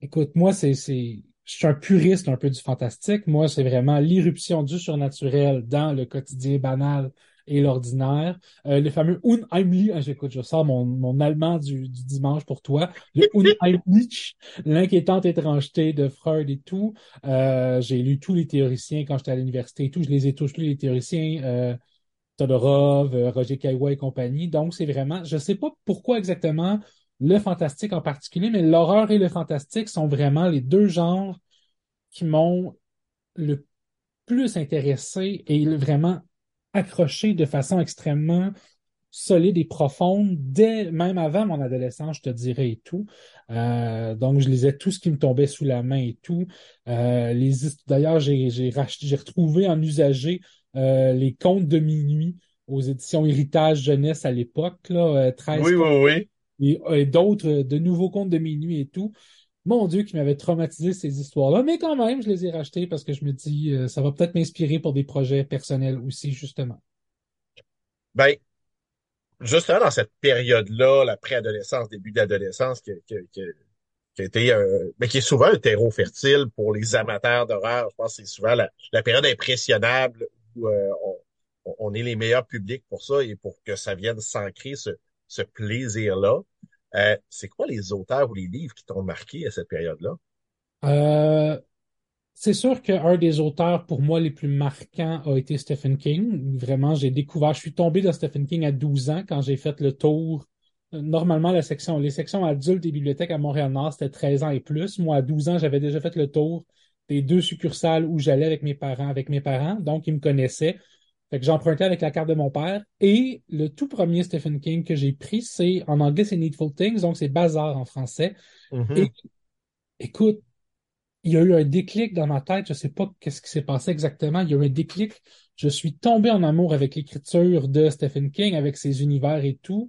Écoute, moi, c'est je suis un puriste un peu du fantastique. Moi, c'est vraiment l'irruption du surnaturel dans le quotidien banal et l'ordinaire. Euh, le fameux Unheimlich, ah, j'écoute, je sors mon, mon allemand du, du, dimanche pour toi. Le Unheimlich, l'inquiétante étrangeté de Freud et tout. Euh, j'ai lu tous les théoriciens quand j'étais à l'université et tout. Je les ai tous lus, les théoriciens. Euh, Todorov, euh, Roger Caillois et compagnie. Donc, c'est vraiment, je sais pas pourquoi exactement le fantastique en particulier, mais l'horreur et le fantastique sont vraiment les deux genres qui m'ont le plus intéressé et vraiment accroché de façon extrêmement solide et profonde dès même avant mon adolescence, je te dirais et tout. Euh, donc je lisais tout ce qui me tombait sous la main et tout. Euh, les d'ailleurs j'ai j'ai j'ai retrouvé en usagé euh, les contes de minuit aux éditions Héritage Jeunesse à l'époque là, 13 Oui oui oui et, d'autres, de nouveaux contes de minuit et tout. Mon Dieu, qui m'avait traumatisé ces histoires-là, mais quand même, je les ai rachetés parce que je me dis, euh, ça va peut-être m'inspirer pour des projets personnels aussi, justement. Ben, justement, dans cette période-là, la préadolescence, début d'adolescence, qui, a été, euh, ben, qui est souvent un terreau fertile pour les amateurs d'horreur. Je pense que c'est souvent la, la, période impressionnable où on, on, est les meilleurs publics pour ça et pour que ça vienne s'ancrer ce, ce plaisir-là. Euh, c'est quoi les auteurs ou les livres qui t'ont marqué à cette période-là? Euh, c'est sûr qu'un des auteurs pour moi les plus marquants a été Stephen King. Vraiment, j'ai découvert, je suis tombé dans Stephen King à 12 ans quand j'ai fait le tour. Normalement, la section, les sections adultes des bibliothèques à Montréal-Nord, c'était 13 ans et plus. Moi, à 12 ans, j'avais déjà fait le tour des deux succursales où j'allais avec mes parents, avec mes parents. Donc, ils me connaissaient. Fait que j'empruntais avec la carte de mon père. Et le tout premier Stephen King que j'ai pris, c'est en anglais, c'est Needful Things, donc c'est Bazar en français. Mm-hmm. Et écoute, il y a eu un déclic dans ma tête. Je sais pas qu'est-ce qui s'est passé exactement. Il y a eu un déclic. Je suis tombé en amour avec l'écriture de Stephen King, avec ses univers et tout.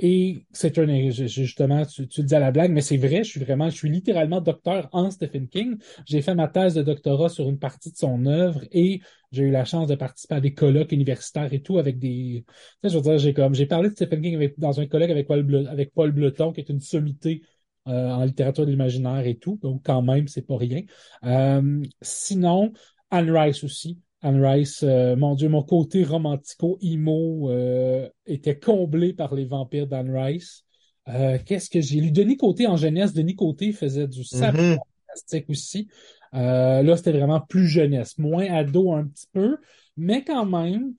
Et c'est un, justement, tu, tu, le dis à la blague, mais c'est vrai, je suis vraiment, je suis littéralement docteur en Stephen King. J'ai fait ma thèse de doctorat sur une partie de son œuvre et j'ai eu la chance de participer à des colloques universitaires et tout avec des, tu sais, je veux dire, j'ai comme, j'ai parlé de Stephen King dans un colloque avec Paul, avec Paul Bleton, qui est une sommité euh, en littérature de l'imaginaire et tout. Donc, quand même, c'est pas rien. Euh, sinon, Anne Rice aussi. Anne Rice, euh, mon Dieu, mon côté romantico-emo euh, était comblé par les vampires d'Anne Rice. Euh, qu'est-ce que j'ai lu? Denis Côté en jeunesse. Denis Côté faisait du sable Mhm. fantastique aussi. Là, c'était vraiment plus jeunesse, moins ado un petit peu, mais quand même,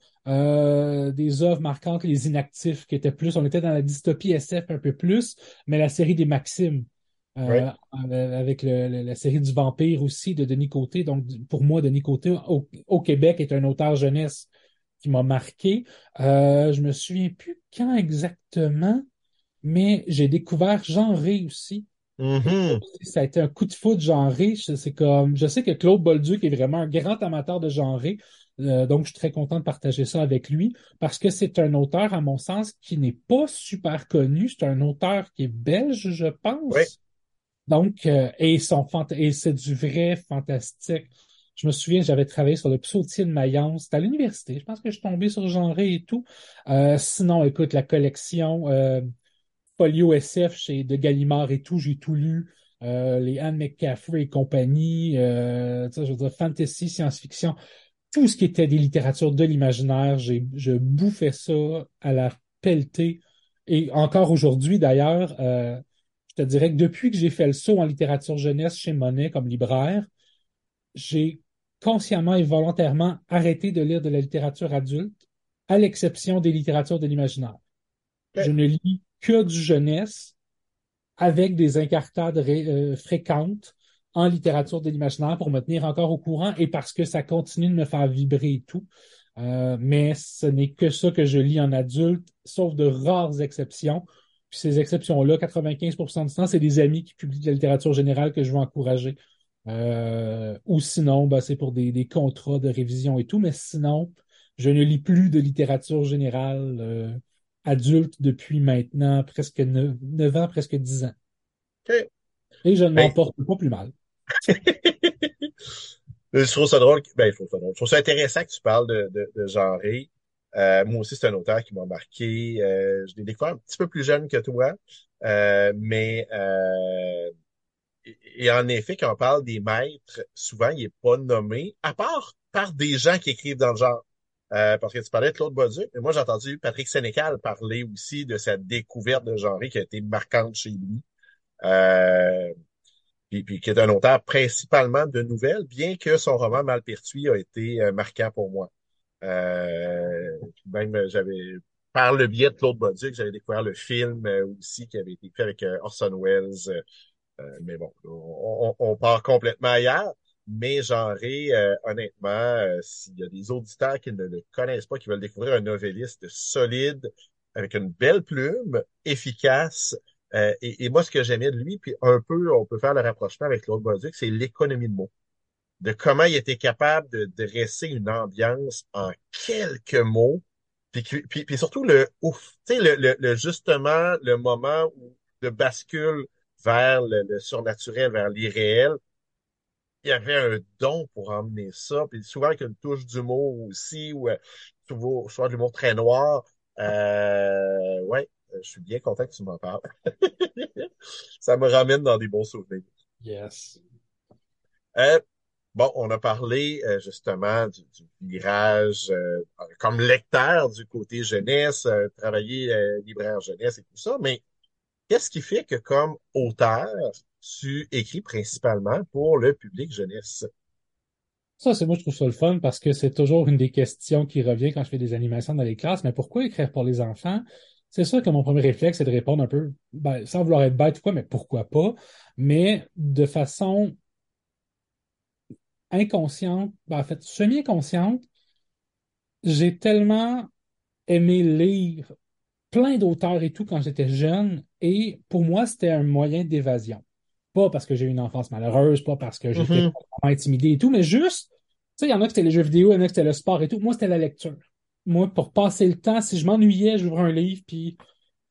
des œuvres marquantes, Les Inactifs, qui étaient plus, on était dans la dystopie SF un peu plus, mais la série des Maximes, Ouais. euh, avec le- le- la série du vampire aussi de Denis Côté. Donc, pour moi, Denis Côté, au, au Québec, est un auteur jeunesse qui m'a marqué. Euh, je me souviens plus quand exactement, mais j'ai découvert Jean Rey aussi. Mhm. Ça a été un coup de foudre genré. Je- C'est comme, je sais que Claude Bolduc est vraiment un grand amateur de genré, euh, donc je suis très content de partager ça avec lui parce que c'est un auteur, à mon sens, qui n'est pas super connu. C'est un auteur qui est belge, je pense. Oui. Donc, euh, et et c'est du vrai fantastique. Je me souviens, j'avais travaillé sur le psautier de Mayence. C'était à l'université. Je pense que je suis tombé sur genré et tout. Euh, sinon, écoute, la collection. euh, Folio SF chez De Gallimard et tout, j'ai tout lu. Euh, les Anne McCaffrey et compagnie, je veux dire, fantasy, science-fiction, tout ce qui était des littératures de l'imaginaire, j'ai, je bouffais ça à la pelletée. Et encore aujourd'hui, d'ailleurs, te dirais que depuis que j'ai fait le saut en littérature jeunesse chez Monet comme libraire, j'ai consciemment et volontairement arrêté de lire de la littérature adulte, à l'exception des littératures de l'imaginaire. Ok. Je ne lis que du jeunesse avec des incartades euh, fréquentes en littérature de l'imaginaire pour me tenir encore au courant et parce que ça continue de me faire vibrer et tout. Euh, mais ce n'est que ça que je lis en adulte, sauf de rares exceptions. Puis ces exceptions-là, 95% du temps, c'est des amis qui publient de la littérature générale que je veux encourager. Euh, ou sinon, ben, c'est pour des, des contrats de révision et tout. Mais sinon, je ne lis plus de littérature générale euh, adulte depuis maintenant presque 9, ans, presque 10 ans. OK. Et je ne m'en porte pas plus mal. Je trouve ça drôle. Ben, je trouve ça drôle. Je trouve ça intéressant que tu parles de, de, de. Euh, moi aussi, c'est un auteur qui m'a marqué. Euh, je l'ai découvert un petit peu plus jeune que toi. Euh, mais euh, et, et en effet, quand on parle des maîtres, souvent, il est pas nommé, à part par des gens qui écrivent dans le genre. Euh, parce que tu parlais de Claude Bolduc, mais moi j'ai entendu Patrick Sénécal parler aussi de sa découverte de genré qui a été marquante chez lui. Euh, puis, puis qui est un auteur principalement de nouvelles, bien que son roman Malpertuis a été marquant pour moi. Euh, même euh, j'avais par le biais de Claude Bolduc, j'avais découvert le film euh, aussi qui avait été fait avec Orson Welles. mais bon, on, on- part complètement ailleurs. Mais genré, euh, honnêtement, s'il y a des auditeurs qui ne le connaissent pas, qui veulent découvrir un novelliste solide, avec une belle plume, efficace, euh, et, et moi, ce que j'aimais de lui, puis un peu, on peut faire le rapprochement avec Claude Bolduc, c'est l'économie de mots. De comment il était capable de dresser une ambiance en quelques mots, puis, puis, puis surtout le ouf, tu sais, le, le, le- justement, le moment où de bascule vers le, le surnaturel, vers l'irréel, il y avait un don pour emmener ça, puis souvent avec une touche d'humour aussi, ou euh, souvent, soit de l'humour très noir. Euh, ouais, je suis bien content que tu m'en parles. Ça me ramène dans des bons souvenirs. Yes. Euh, bon, on a parlé euh, justement du, du virage euh, comme lecteur du côté jeunesse, euh, travailler euh, libraire jeunesse et tout ça, mais qu'est-ce qui fait que comme auteur, tu écris principalement pour le public jeunesse? Ça, c'est moi, je trouve ça le fun parce que c'est toujours une des questions qui revient quand je fais des animations dans les classes. Mais pourquoi écrire pour les enfants? C'est sûr que mon premier réflexe, c'est de répondre un peu, ben, sans vouloir être bête ou quoi, mais pourquoi pas? Mais de façon inconsciente, ben, en fait, semi-inconsciente, j'ai tellement aimé lire plein d'auteurs et tout quand j'étais jeune. Et pour moi, c'était un moyen d'évasion. Pas parce que j'ai eu une enfance malheureuse, pas parce que j'étais complètement intimidé et tout, mais juste, tu sais, il y en a qui c'était les jeux vidéo, il y en a qui c'était le sport et tout. Moi, c'était la lecture. Moi, pour passer le temps, si je m'ennuyais, j'ouvrais un livre, puis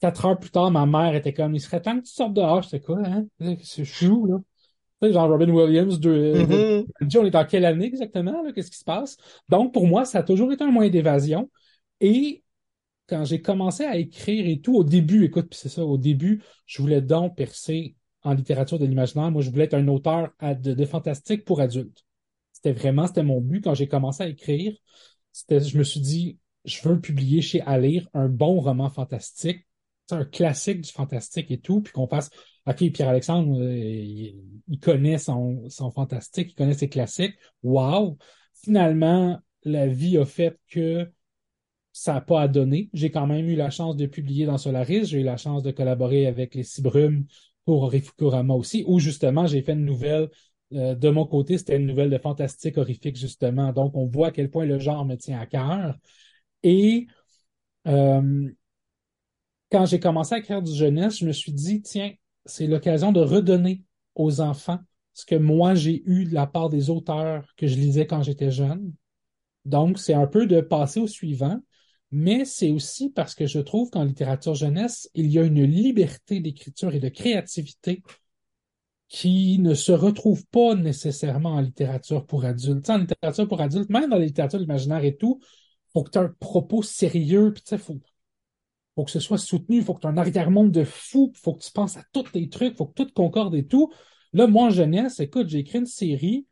quatre heures plus tard, ma mère était comme, il serait temps que tu sortes dehors. J'étais quoi, hein? C'est chou, là. Tu sais, genre Robin Williams, Mhm. on est en quelle année exactement? Qu'est-ce qui se passe? Donc, pour moi, ça a toujours été un moyen d'évasion. Et quand j'ai commencé à écrire et tout, au début, écoute, puis c'est ça, au début, je voulais donc percer en littérature de l'imaginaire. Moi, je voulais être un auteur de fantastique pour adultes. C'était vraiment, c'était mon but quand j'ai commencé à écrire. C'était, je me suis dit, je veux publier chez Alire un bon roman fantastique un classique du fantastique et tout, puis qu'on fasse OK, Pierre-Alexandre, euh, il, connaît son, son fantastique, il connaît ses classiques. Wow! Finalement, la vie a fait que ça n'a pas à donner. J'ai quand même eu la chance de publier dans Solaris. J'ai eu la chance de collaborer avec les Cibrumes pour Orifukurama aussi, où justement j'ai fait une nouvelle. Euh, de mon côté, c'était une nouvelle de fantastique horrifique, justement. Donc, on voit à quel point le genre me tient à cœur. Et euh, quand j'ai commencé à écrire du jeunesse, je me suis dit, tiens, c'est l'occasion de redonner aux enfants ce que moi j'ai eu de la part des auteurs que je lisais quand j'étais jeune. Donc, c'est un peu de passer au suivant, mais c'est aussi parce que je trouve qu'en littérature jeunesse, il y a une liberté d'écriture et de créativité qui ne se retrouve pas nécessairement en littérature pour adultes. en littérature pour adultes, même dans la littérature imaginaire et tout, faut que tu aies un propos sérieux, puis tu sais, faut que ce soit soutenu, faut que tu aies un arrière-monde de fou, faut que tu penses à tous tes trucs, faut que tout concorde et tout. Là, moi, en jeunesse, écoute, j'ai écrit une série,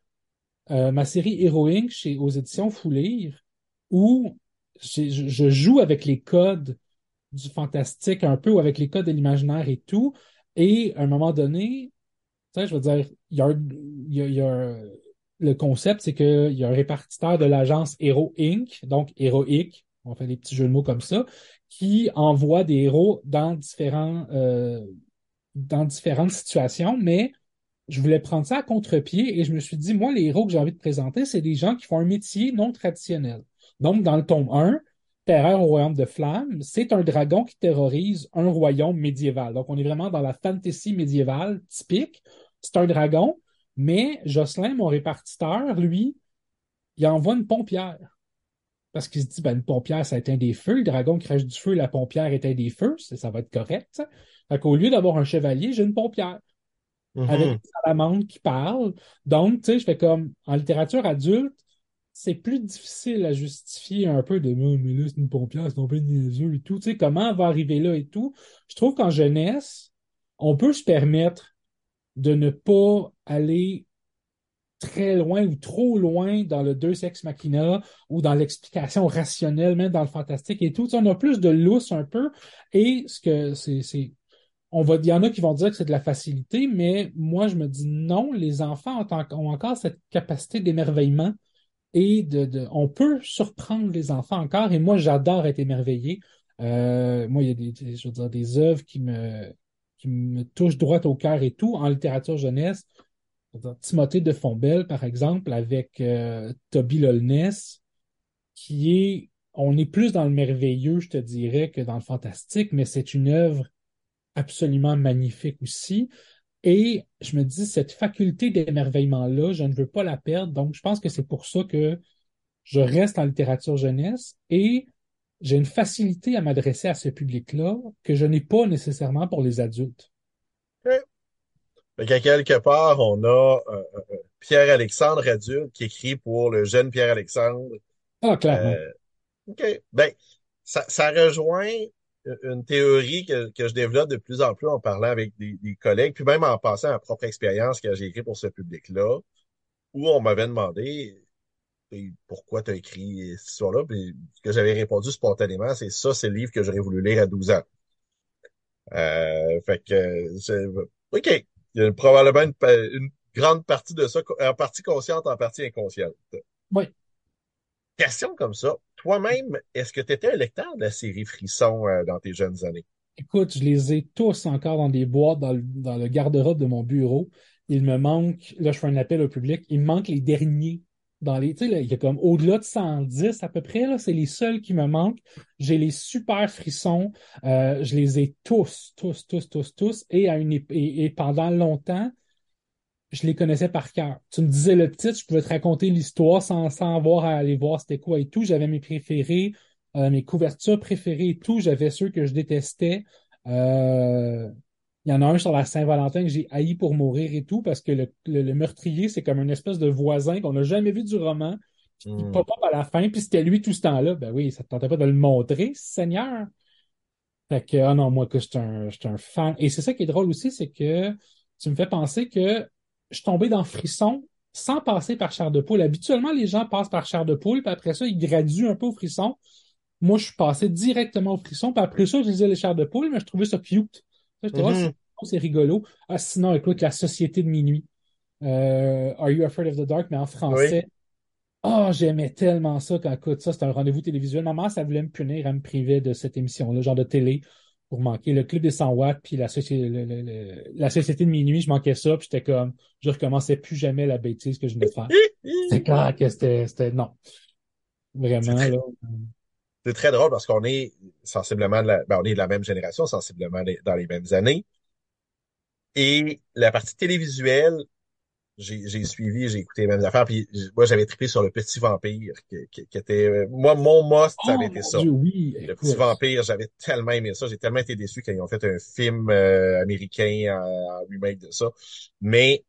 euh, ma série Heroing chez, aux éditions Foulire, où je joue avec les codes du fantastique un peu, ou avec les codes de l'imaginaire et tout. Et à un moment donné, tu sais, je veux dire, il y a, y y a le concept, c'est qu'il y a un répartiteur de l'agence Hero Inc., donc héroïque, on fait des petits jeux de mots comme ça, qui envoie des héros euh, dans différentes situations, mais je voulais prendre ça à contre-pied et je me suis dit, moi, les héros que j'ai envie de présenter, c'est des gens qui font un métier non traditionnel. Donc, dans le tome 1, Terreur au royaume de flammes, c'est un dragon qui terrorise un royaume médiéval. Donc, on est vraiment dans la fantasy médiévale typique. C'est un dragon, mais Jocelyn, mon répartiteur, lui, il envoie une pompière parce qu'il se dit, ben, une pompière, ça éteint des feux. Le dragon crache du feu, la pompière éteint des feux. Ça, va être correct. Fait qu'au lieu d'avoir un chevalier, j'ai une pompière. Mm-hmm. Avec une salamandre qui parle. Donc, tu sais, je fais comme, en littérature adulte, c'est plus difficile à justifier un peu de, oh, mais là, c'est une pompière, c'est un peu niaiseux et tout. Tu sais, comment on va arriver là et tout. Je trouve qu'en jeunesse, on peut se permettre de ne pas aller très loin ou trop loin dans le deux sex machina ou dans l'explication rationnelle, même dans le fantastique et tout. on a plus de lousse un peu. Et ce que c'est, on va, il y en a qui vont dire que c'est de la facilité, mais moi, je me dis non, les enfants ont, encore cette capacité d'émerveillement et de, de, on peut surprendre les enfants encore. Et moi, j'adore être émerveillé. Euh, moi, il y a des, je veux dire, des œuvres qui me, qui me touchent droit au cœur et tout en littérature jeunesse. Timothée de Fombelle, par exemple, avec euh, Toby Lolness, qui est, on est plus dans le merveilleux, je te dirais, que dans le fantastique, mais c'est une œuvre absolument magnifique aussi. Et je me dis, cette faculté d'émerveillement-là, je ne veux pas la perdre. Donc, je pense que c'est pour ça que je reste en littérature jeunesse et j'ai une facilité à m'adresser à ce public-là que je n'ai pas nécessairement pour les adultes. Donc, à quelque part, on a euh, euh, euh, Pierre-Alexandre adulte qui écrit pour le jeune Pierre-Alexandre. Ah, clairement. OK. Ben, ça, ça rejoint une théorie que, que je développe de plus en plus en parlant avec des, des collègues, puis même en passant à ma propre expérience que j'ai écrit pour ce public-là, où on m'avait demandé pourquoi tu as écrit cette histoire-là, puis ce que j'avais répondu spontanément, c'est ça, c'est le livre que j'aurais voulu lire à 12 ans. Euh, fait que, OK il y a probablement une, grande partie de ça, en partie consciente, en partie inconsciente. Oui. Question comme ça. Toi-même, est-ce que tu étais un lecteur de la série Frisson euh, dans tes jeunes années? Écoute, je les ai tous encore dans des boîtes dans le, garde-robe de mon bureau. Il me manque, là je fais un appel au public, il me manque les derniers dans les, tu sais, il y a comme au-delà de 110 à peu près, là, c'est les seuls qui me manquent. J'ai les super frissons, euh, je les ai tous, tous, tous, tous, tous, et, à une, et, pendant longtemps, je les connaissais par cœur. Tu me disais le titre, je pouvais te raconter l'histoire sans, sans avoir à aller voir c'était quoi et tout. J'avais mes préférés, euh, mes couvertures préférées et tout. J'avais ceux que je détestais. Euh, il y en a un sur la Saint-Valentin que j'ai haï pour mourir et tout, parce que le, meurtrier, c'est comme une espèce de voisin qu'on n'a jamais vu du roman. Puis il hmm. pop up à la fin, puis c'était lui tout ce temps-là. Ben oui, ça te tentait pas de le montrer, Seigneur? Fait que, ah non, moi, que je suis un, un fan. Et c'est ça qui est drôle aussi, c'est que tu me fais penser que je suis tombé dans Frisson sans passer par chair de poule. Habituellement, les gens passent par chair de poule, puis après ça, ils graduent un peu au frisson. moi, je suis passé directement au frisson. Puis après ça, je lisais les chars de poule, mais je trouvais ça cute. Mhm. c'est rigolo. Ah, sinon, écoute, La Société de minuit. Euh, Are You Afraid of the Dark, mais en Oui. français. Oh, j'aimais tellement ça quand, écoute, ça, c'était un rendez-vous télévisuel. Maman, ça voulait me punir, elle me privait de cette émission-là, genre de télé, pour manquer le club des 100 watts, puis la, société, le- le- le- la société de minuit, je manquais ça, puis j'étais comme, je recommençais plus jamais la bêtise que je venais de faire. C'est clair que c'était, c'était, non. Vraiment, très, là. C'est très drôle parce qu'on est sensiblement de la, ben, on est de la même génération, sensiblement dans les mêmes années. Et la partie télévisuelle, j'ai suivi, j'ai écouté les mêmes affaires. Puis moi, j'avais trippé sur le Petit Vampire, qui, qui- qui était... euh, Moi, mon must, ça avait Oh été mon ça. Dieu, oui, Le Petit. Vampire, j'avais tellement aimé ça. J'ai tellement été déçu quand ils ont fait un film euh, américain en, en remake de ça. Mais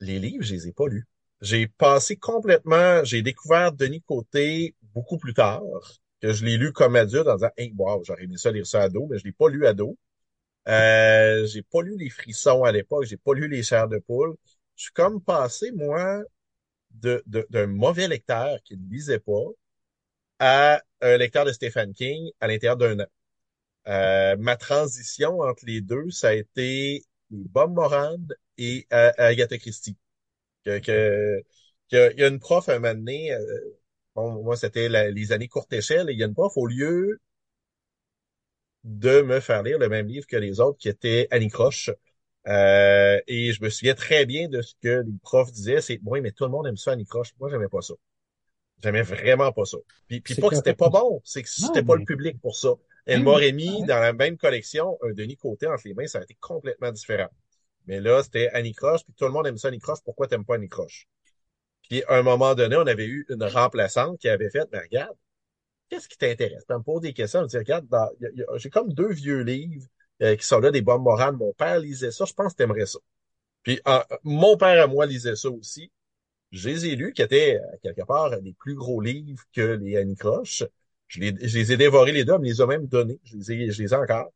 les livres, je les ai pas lus. J'ai passé complètement... J'ai découvert Denis Côté beaucoup plus tard, que je l'ai lu comme adulte en disant « Hey, wow, j'aurais aimé ça lire ça ado », mais je l'ai pas lu ado. Euh, j'ai pas lu les frissons à l'époque, j'ai pas lu les chairs de poule. Je suis comme passé, moi, de, de- d'un mauvais lecteur qui ne lisait pas à un lecteur de Stephen King à l'intérieur d'un an. Euh, ma transition entre les deux, ça a été Bob Moran et euh, Agatha Christie. Que, que, y a une prof un moment donné, euh, bon, moi c'était les années courte échelle, et il y a une prof au lieu de me faire lire le même livre que les autres, qui était Annie Croche. Euh, et je me souviens très bien de ce que les profs disaient, c'est oui, mais tout le monde aime ça, Annie Croche. Moi, j'aimais pas ça. J'aimais vraiment pas ça. Puis, puis pas que c'était pas bon, c'est que c'était pas le mais, public pour ça. Elle hey, m'aurait mais, mis dans la même collection un Denis Côté entre les mains, ça aurait été complètement différent. Mais là, c'était Annie Croche, puis tout le monde aime ça, Annie Croche. Pourquoi t'aimes pas Annie Croche? Puis à un moment donné, on avait eu une remplaçante qui avait fait, mais regarde, qu'est-ce qui t'intéresse? Elle me pose des questions, elle me dit, regarde, j'ai comme deux vieux livres euh, qui sont là, des bombes morales. Mon père lisait ça, je pense que t'aimerais ça. Puis mon père à moi lisait ça aussi. Je les ai lus, qui étaient euh, quelque part des plus gros livres que les Annie Croche. Je les, les ai dévorés les deux, elle me les a même donnés. Je les ai, je les ai encore.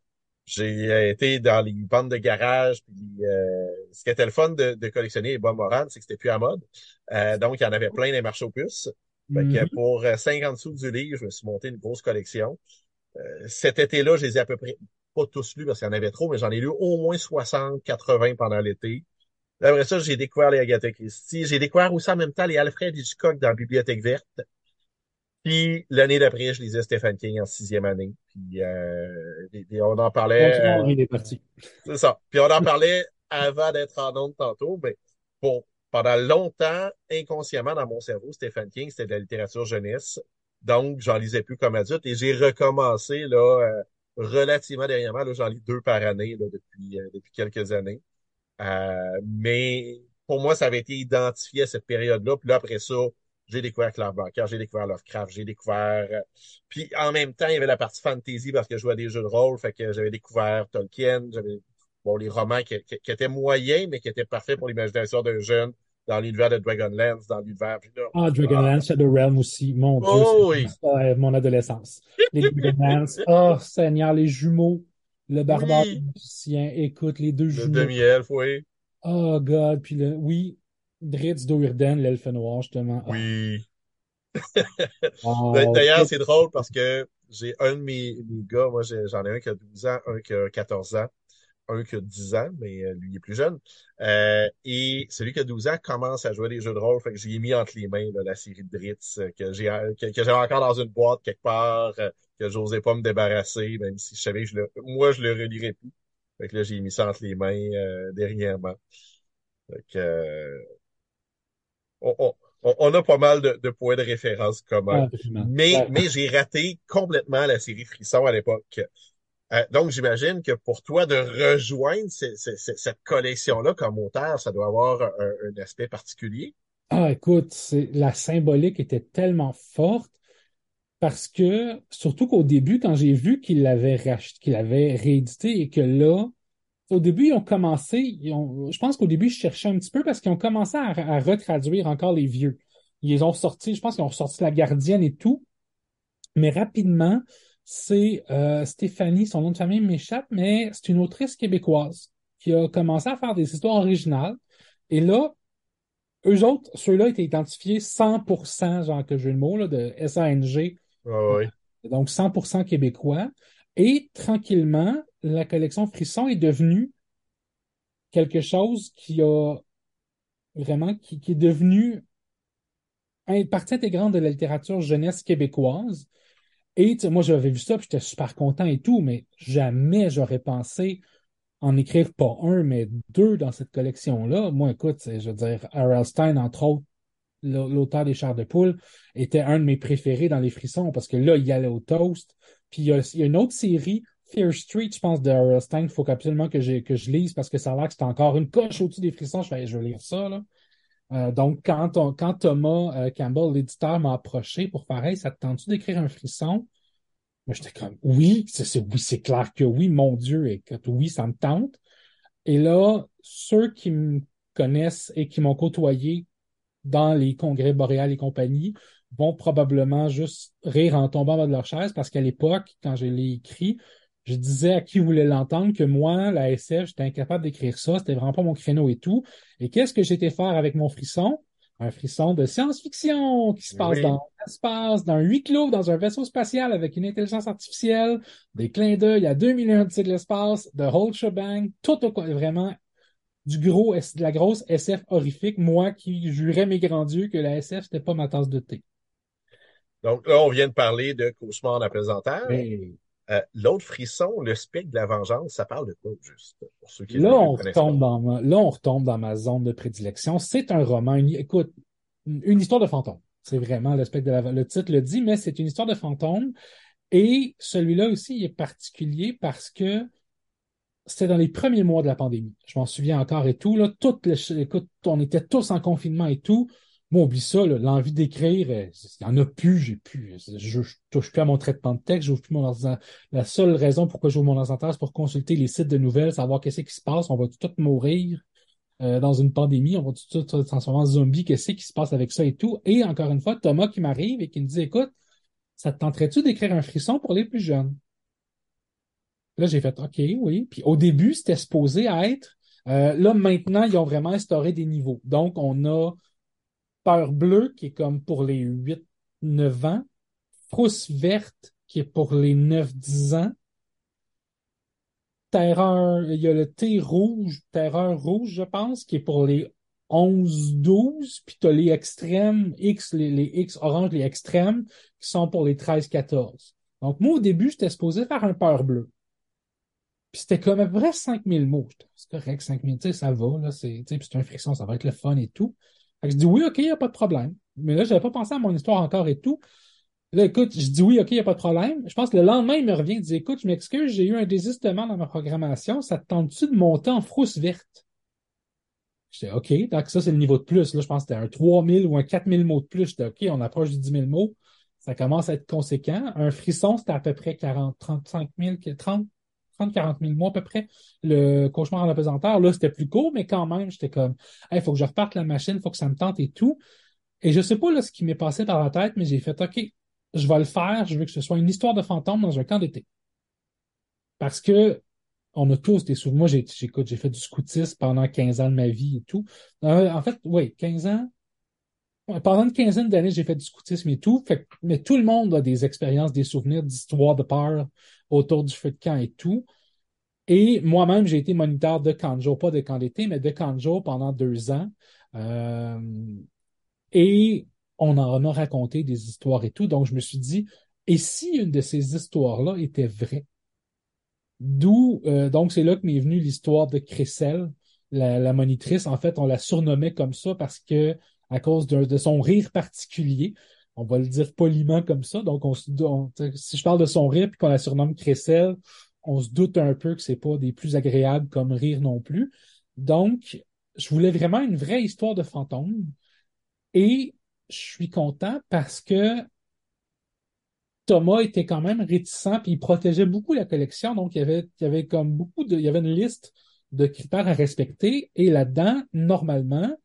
J'ai euh, été dans les bandes de garage, puis euh, ce qui était le fun de, de collectionner les bombes morales, c'est que c'était plus à mode. Euh, donc, il y en avait plein les marchés aux puces. Fait que Mhm. pour euh, 50 sous du livre, je me suis monté une grosse collection. Euh, cet été-là, je les ai à peu près pas tous lus parce qu'il y en avait trop, mais j'en ai lu au moins 60, 80 pendant l'été. Après ça, j'ai découvert les Agatha Christie. J'ai découvert aussi en même temps les Alfred Hitchcock dans la Bibliothèque verte. Puis l'année d'après, je lisais Stephen King en sixième année. Puis euh, et- et on en parlait, euh, Bonsoir, il est parti. c'est ça. Puis on en parlait avant d'être en onde tantôt, mais pour pendant longtemps, inconsciemment dans mon cerveau, Stephen King, c'était de la littérature jeunesse. Donc, j'en lisais plus comme adulte et j'ai recommencé là euh, relativement dernièrement. Là, j'en lis deux par année là, depuis euh, depuis quelques années. Euh, mais pour moi, ça avait été identifié à cette période-là. Puis là, après ça, j'ai découvert Barker, j'ai découvert Lovecraft, j'ai découvert... euh, Puis en même temps, il y avait la partie fantasy parce que je jouais à des jeux de rôle. Fait que j'avais découvert Tolkien, j'avais bon, les romans qui, qui- qui étaient moyens, mais qui étaient parfaits pour l'imagination d'un jeune dans l'univers de Dragonlance, dans l'univers... Ah, ah, Dragonlance, Shadow Realm aussi. Mon Dieu, oh oui, mon adolescence. Les Dragonlance. Oh, Seigneur, les jumeaux. Le barbare oui, le magicien. Écoute, les deux le jumeaux. demi-elfe, oui, Oh, God. Puis le, oui, Dritz Do'Urden, l'elfe noir, justement. Oui. wow. D'ailleurs, c'est drôle parce que j'ai un de mes, mes gars, moi j'en ai un qui a 12 ans, un qui a 14 ans, un qui a 10 ans, mais euh, lui il est plus jeune. Euh, et celui qui a 12 ans commence à jouer des jeux de rôle, fait que j'ai mis entre les mains là, la série de Dritz euh, que j'ai que, que j'avais encore dans une boîte quelque part, que j'osais pas me débarrasser, même si je savais que je le, moi je le relirais plus. Fait que là, j'ai mis ça entre les mains euh, dernièrement. Fait que, euh, on, on- on- on a pas mal de, de points de référence communs. Ah. Mais, Ouais. mais j'ai raté complètement la série Frisson à l'époque. Euh, donc, j'imagine que pour toi, de rejoindre ce- ce- ce- cette collection-là comme auteur, ça doit avoir un, un aspect particulier? Ah, écoute, la symbolique était tellement forte parce que, surtout qu'au début, quand j'ai vu qu'ils l'avaient racheté, qu'ils l'avaient réédité et que là, au début, ils ont commencé, ils ont, je pense qu'au début, je cherchais un petit peu parce qu'ils ont commencé à, à retraduire encore les vieux. Ils ont sortis, je pense qu'ils ont sorti La Gardienne et tout, mais rapidement, c'est euh, Stéphanie, son nom de famille m'échappe, mais c'est une autrice québécoise qui a commencé à faire des histoires originales. Et là, eux autres, ceux-là étaient identifiés 100%, genre que jeu de mots, là, de SANG, Ah oui. donc 100% québécois. Et tranquillement, la collection Frisson est devenue quelque chose qui a vraiment, est devenu une partie intégrante de la littérature jeunesse québécoise. Et moi, j'avais vu ça, puis j'étais super content et tout, mais jamais j'aurais pensé en écrire pas un, mais deux dans cette collection-là. Moi, écoute, je veux dire, R.L. Stein, entre autres, l'auteur des chars de poule, était un de mes préférés dans les frissons parce que là, il y allait au toast. Puis il y a, une autre série, Fear Street, je pense, de R.L. Stein, il faut absolument que, que je lise parce que ça a l'air que c'est encore une coche au-dessus des frissons. Je vais, je vais lire ça, là. Euh, donc, quand, quand Thomas euh, Campbell, l'éditeur, m'a approché pour pareil, ça te tente-tu d'écrire un frisson? Moi, j'étais comme, oui, c'est, oui, c'est clair que oui, mon Dieu, que oui, ça me tente. Et là, ceux qui me connaissent et qui m'ont côtoyé dans les congrès boréal et compagnie vont probablement juste rire en tombant de leur chaise parce qu'à l'époque, quand je l'ai écrit, je disais à qui voulait l'entendre que moi, la SF, j'étais incapable d'écrire ça, c'était vraiment pas mon créneau et tout. Et qu'est-ce que j'étais faire avec mon frisson? Un frisson de science-fiction qui se passe dans l'espace, dans un huis clos, dans un vaisseau spatial avec une intelligence artificielle, des clins d'œil à 2 millions de de l'espace, de whole shebang, tout vraiment du gros, de la grosse SF horrifique, moi qui jurais mes grands dieux que la SF, c'était pas ma tasse de thé. Donc là, on vient de parler de Cauchemar en apesanteur. Euh, l'autre frisson, le spectre de la vengeance, ça parle de quoi, juste, pour ceux qui là, on retombe dans ma, là, on retombe dans ma zone de prédilection. C'est un roman, écoute, une histoire de fantôme. C'est vraiment le spectre de la, le titre le dit, mais c'est une histoire de fantôme. Et celui-là aussi, il est particulier parce que c'était dans les premiers mois de la pandémie. Je m'en souviens encore et tout. Là, toutes les, écoute, on était tous en confinement et tout. Moi, oublie ça, l'envie d'écrire, euh, il n'y en a plus, j'ai plus. Je, je, touche plus à mon traitement de texte, j'ouvre plus mon ordinateur. La seule raison pourquoi j'ouvre mon ordinateur, c'est pour consulter les sites de nouvelles, savoir qu'est-ce qui se passe. On va tout mourir euh, dans une pandémie, on va tout se transformer en zombie, qu'est-ce qui se passe avec ça et tout. Et encore une fois, Thomas qui m'arrive et qui me dit, écoute, ça te tenterait-tu d'écrire un frisson pour les plus jeunes? Là, j'ai fait OK, oui. Puis au début, c'était supposé être. Euh, là, maintenant, ils ont vraiment instauré des niveaux. Donc, on a Peur bleue, qui est comme pour les 8-9 ans. Frousse verte, qui est pour les 9-10 ans. Terreur, il y a le thé rouge, terreur rouge, je pense, qui est pour les 11-12, puis tu as les extrêmes X, les, X orange, les extrêmes, qui sont pour les 13-14. Donc, moi, au début, j'étais supposé faire un peur bleu. Puis c'était comme à peu près 5000 mots. C'est correct, 5000, tu sais, ça va, là, c'est, tu sais, c'est ça va être le fun et tout. Je dis oui, ok, il n'y a pas de problème. Mais là, je n'avais pas pensé à mon histoire encore et tout. Là, écoute, je dis oui, ok, il n'y a pas de problème. Je pense que le lendemain, il me revient, il dit, écoute, je m'excuse, j'ai eu un désistement dans ma programmation. Ça te tente-tu de monter en frousse verte? J'étais OK, donc ça, c'est le niveau de plus. Là, je pense que c'était un 3000 ou un 4000 mots de plus. J'étais OK, on approche du 10 000 mots. Ça commence à être conséquent. Un frisson, c'était à peu près 40, 35 000, 30, 30, 40 000 mots à peu près. Le cauchemar en apesanteur, là, c'était plus court, mais quand même, j'étais comme, il faut que je reparte la machine, il faut que ça me tente et tout. Et je sais pas là, ce qui m'est passé par la tête, mais j'ai fait, OK, je vais le faire, je veux que ce soit une histoire de fantôme dans un camp d'été. Parce que on a tous des souvenirs. Moi, j'ai, j'ai fait du scoutisme pendant 15 ans de ma vie et tout. Euh, en fait, oui, 15 ans. Pendant une quinzaine d'années, j'ai fait du scoutisme et tout. Fait, mais tout le monde a des expériences, des souvenirs d'histoires de peur autour du feu de camp et tout. Et moi-même, j'ai été moniteur de jour, pas de camp d'été, mais de jour pendant deux ans. Euh, et on en a raconté des histoires et tout. Donc, je me suis dit, et si une de ces histoires-là était vraie? D'où, euh, donc, c'est là que m'est venue l'histoire de Cressel, la, monitrice. En fait, on la surnommait comme ça parce que, à cause de son rire particulier, on va le dire poliment comme ça. Donc, on, si je parle de son rire puis qu'on la surnomme Cressel, on se doute un peu que c'est pas des plus agréables comme rire non plus. Donc, je voulais vraiment une vraie histoire de fantôme. Et je suis content parce que Thomas était quand même réticent puis il protégeait beaucoup la collection. Donc, il avait, il y avait comme beaucoup de, il y avait une liste de critères à respecter. Et là-dedans, normalement,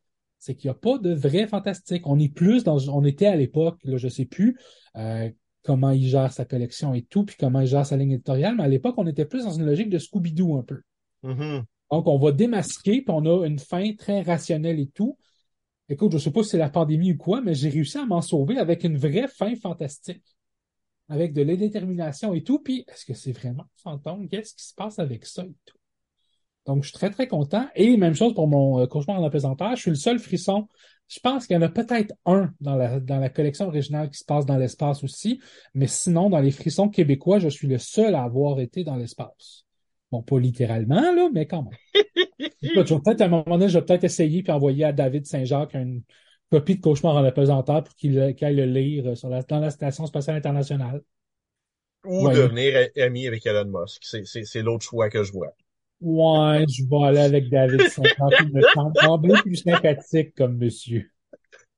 c'est qu'il n'y a pas de vrai fantastique. On est plus dans, on était à l'époque, là, je sais plus euh, comment il gère sa collection et tout, puis comment il gère sa ligne éditoriale, mais à l'époque, on était plus dans une logique de Scooby-Doo un peu. Mm-hmm. Donc, on va démasquer, puis on a une fin très rationnelle et tout. Écoute, je sais pas si c'est la pandémie ou quoi, mais j'ai réussi à m'en sauver avec une vraie fin fantastique. avec de l'indétermination et tout. Puis, est-ce que c'est vraiment fantôme? Qu'est-ce qui se passe avec ça et tout? Donc, je suis très, très content. Et même chose pour mon euh, cauchemar en apesanteur. Je suis le seul frisson. Je pense qu'il y en a peut-être un dans la, dans la collection originale qui se passe dans l'espace aussi. Mais sinon, dans les frissons québécois, je suis le seul à avoir été dans l'espace. Bon, pas littéralement, là, mais quand même. peut-être, à un moment donné, je vais peut-être essayer puis envoyer à David Saint-Jacques une copie de Cauchemar en apesanteur pour qu'il aille le lire sur la, dans la Station spatiale internationale. Ou devenir ami avec Elon Musk. C'est l'autre choix que je vois. Ouais, je vais aller avec David Saint-Jacques. Il me semble plus sympathique comme monsieur.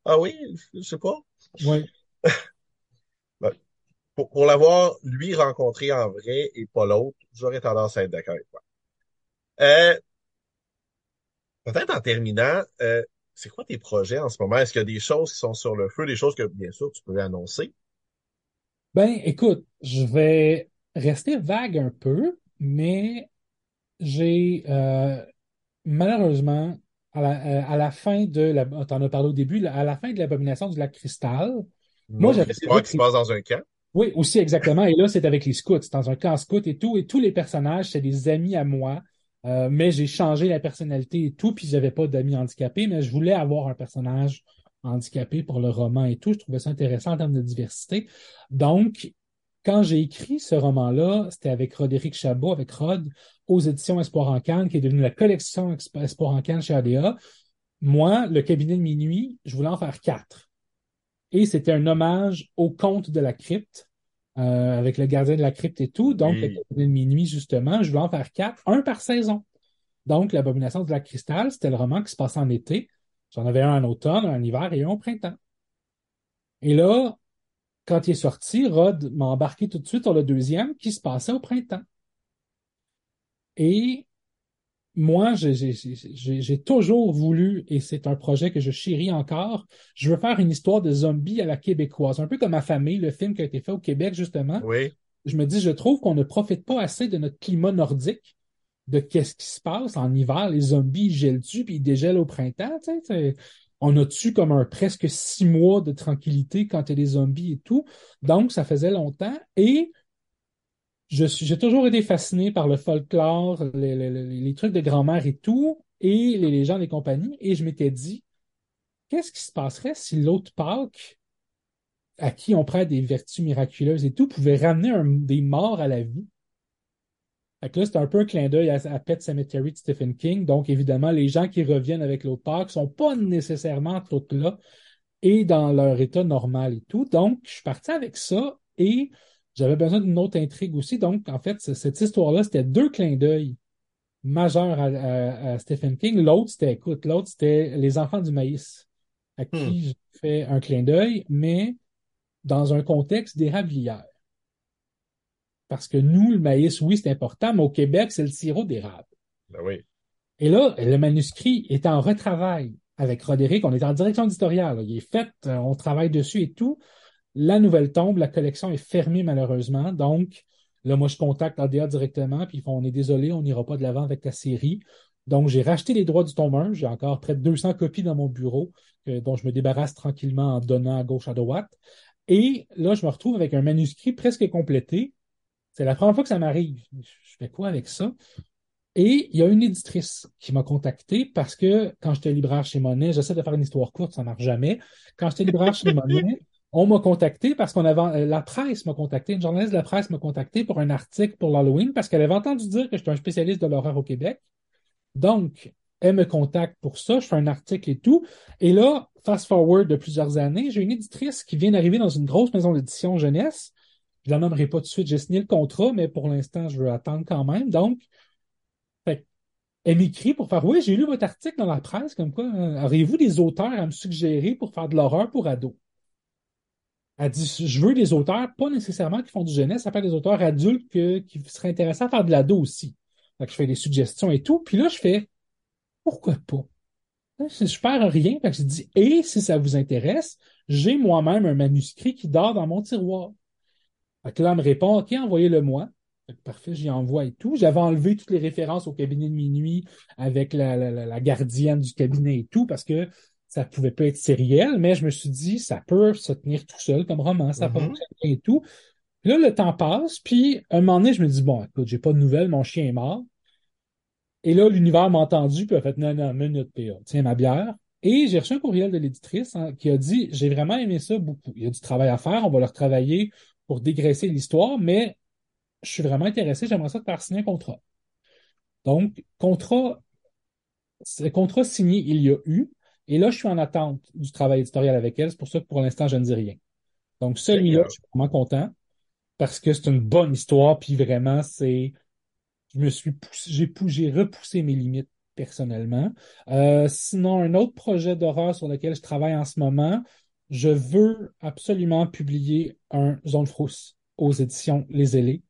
Ah oui, je sais pas. Oui. Ben, pour, pour l'avoir, lui, rencontré en vrai et pas l'autre, j'aurais tendance à être d'accord avec toi. Euh, peut-être en terminant, euh, c'est quoi tes projets en ce moment? Est-ce qu'il y a des choses qui sont sur le feu, des choses que, bien sûr, tu peux annoncer? Ben, écoute, je vais rester vague un peu, mais j'ai euh, malheureusement, à la, euh, à la, fin de la, t'en as parlé au début, à la fin de l'abomination du lac cristal, moi j'avais qui se passe dans un camp. Oui, aussi exactement. Et là, c'est avec les scouts, c'est dans un camp scout et tout. Et tous les personnages, c'est des amis à moi. Euh, mais j'ai changé la personnalité et tout, puis j'avais pas d'amis handicapés, mais je voulais avoir un personnage handicapé pour le roman et tout. Je trouvais ça intéressant en termes de diversité. Donc, quand j'ai écrit ce roman-là, c'était avec Roderick Chabot, avec Rod, aux éditions Espoir en Cannes, qui est devenue la collection Espoir en Cannes chez ADA. Moi, le cabinet de minuit, je voulais en faire quatre. Et c'était un hommage au conte de la crypte, euh, avec le gardien de la crypte et tout. Donc, le cabinet de minuit, justement, je voulais en faire quatre, un par saison. Donc, l'abomination de la cristal, c'était le roman qui se passait en été. J'en avais un en automne, un en hiver et un au printemps. Et là, quand il est sorti, Rod m'a embarqué tout de suite sur le deuxième qui se passait au printemps. Et moi, j'ai toujours voulu, et c'est un projet que je chéris encore, je veux faire une histoire de zombies à la québécoise, un peu comme ma famille, le film qui a été fait au Québec, justement. Oui. Je me dis, je trouve qu'on ne profite pas assez de notre climat nordique, de qu'est-ce qui se passe en hiver, les zombies ils gèlent-tu, puis ils dégèlent au printemps, tu sais, on a tu comme un presque six mois de tranquillité quand il y a des zombies et tout? Donc, ça faisait longtemps. Et j'ai toujours été fasciné par le folklore, les, trucs de grand-mère et tout, et les légendes et compagnies. Et je m'étais dit, qu'est-ce qui se passerait si l'autre Pâques, à qui on prête des vertus miraculeuses et tout, pouvait ramener des morts à la vie? Fait que là, c'est un peu un clin d'œil à, Pet Cemetery de Stephen King. Donc, évidemment, les gens qui reviennent avec l'autre Pâques sont pas nécessairement tous là et dans leur état normal et tout. Donc, je suis parti avec ça et j'avais besoin d'une autre intrigue aussi. Donc, en fait, cette histoire-là, c'était deux clins d'œil majeurs à, Stephen King. L'autre, c'était, écoute, l'autre, c'était Les Enfants du Maïs, à qui hmm. j'ai fait un clin d'œil, mais dans un contexte d'érablière. Parce que nous, le maïs, oui, c'est important, mais au Québec, c'est le sirop d'érable. Ben oui. Et là, le manuscrit est en retravail avec Roderick. On est en direction éditoriale. Il est fait, euh, on travaille dessus et tout. La nouvelle tombe, la collection est fermée malheureusement. Donc, là, moi, je contacte ADA directement, puis ils font, on est désolé, on n'ira pas de l'avant avec ta série. Donc, j'ai racheté les droits du tome 1. J'ai encore près de 200 copies dans mon bureau, euh, dont je me débarrasse tranquillement en donnant à gauche à droite. Et là, je me retrouve avec un manuscrit presque complété. C'est la première fois que ça m'arrive. Je fais quoi avec ça? Et il y a une éditrice qui m'a contacté parce que quand j'étais libraire chez Monet, j'essaie de faire une histoire courte, ça marche jamais. Quand j'étais libraire chez Monet, on m'a contacté parce qu'on avait euh, la presse m'a contacté, une journaliste de la presse m'a contacté pour un article pour l'Halloween parce qu'elle avait entendu dire que j'étais un spécialiste de l'horreur au Québec. Donc, elle me contacte pour ça, je fais un article et tout. Et là, fast forward de plusieurs années, j'ai une éditrice qui vient d'arriver dans une grosse maison d'édition jeunesse. Je la nommerai pas tout de suite, j'ai signé le contrat, mais pour l'instant, je veux attendre quand même. Donc, elle m'écrit pour faire Oui, j'ai lu votre article dans la presse, comme quoi, euh, auriez-vous des auteurs à me suggérer pour faire de l'horreur pour ados? Elle dit, je veux des auteurs, pas nécessairement qui font du jeunesse, ça peut être des auteurs adultes qui seraient intéressants à faire de l'ado aussi. Que je fais des suggestions et tout. Puis là, je fais, pourquoi pas? Je perds rien. Fait que je dis, et si ça vous intéresse, j'ai moi-même un manuscrit qui dort dans mon tiroir. Fait que là, elle me répond, OK, envoyez-le-moi. Parfait, j'y envoie et tout. J'avais enlevé toutes les références au cabinet de minuit avec la, la gardienne du cabinet et tout parce que ça pouvait pas être sériel, mais je me suis dit, ça peut se tenir tout seul comme roman, ça peut mm-hmm. et tout. là, le temps passe, puis un moment donné, je me dis, bon, écoute, j'ai pas de nouvelles, mon chien est mort. Et là, l'univers m'a entendu, puis a fait, non, non, minute, PA, tiens ma bière. Et j'ai reçu un courriel de l'éditrice hein, qui a dit, j'ai vraiment aimé ça beaucoup. Il y a du travail à faire, on va leur travailler pour dégraisser l'histoire, mais je suis vraiment intéressé, j'aimerais ça te faire signer un contrat. Donc, contrat, contrat signé, il y a eu. Et là, je suis en attente du travail éditorial avec elle. C'est pour ça que pour l'instant, je ne dis rien. Donc, celui-là, je suis vraiment content parce que c'est une bonne histoire. Puis vraiment, c'est. Je me suis poussé, j'ai, j'ai repoussé mes limites personnellement. Euh, sinon, un autre projet d'horreur sur lequel je travaille en ce moment, je veux absolument publier un Zone Frousse aux éditions Les Ailés.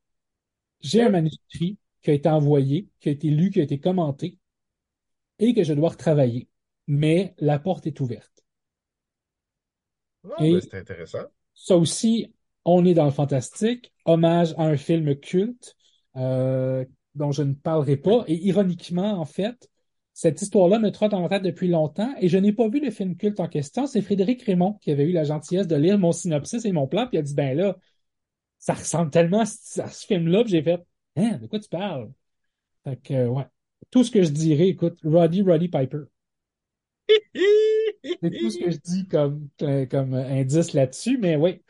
J'ai un manuscrit qui a été envoyé, qui a été lu, qui a été commenté et que je dois retravailler. Mais la porte est ouverte. Ah, ben, c'est intéressant. Ça aussi, on est dans le fantastique, hommage à un film culte euh, dont je ne parlerai pas. Et ironiquement, en fait, cette histoire-là me trotte en tête depuis longtemps et je n'ai pas vu le film culte en question. C'est Frédéric Raymond qui avait eu la gentillesse de lire mon synopsis et mon plan, puis il a dit, ben là, ça ressemble tellement à ce film-là, j'ai fait, hein, de quoi tu parles? Fait que, ouais. Tout ce que je dirais, écoute, Roddy, Roddy Piper. C'est tout ce que je dis comme, comme indice là-dessus, mais oui,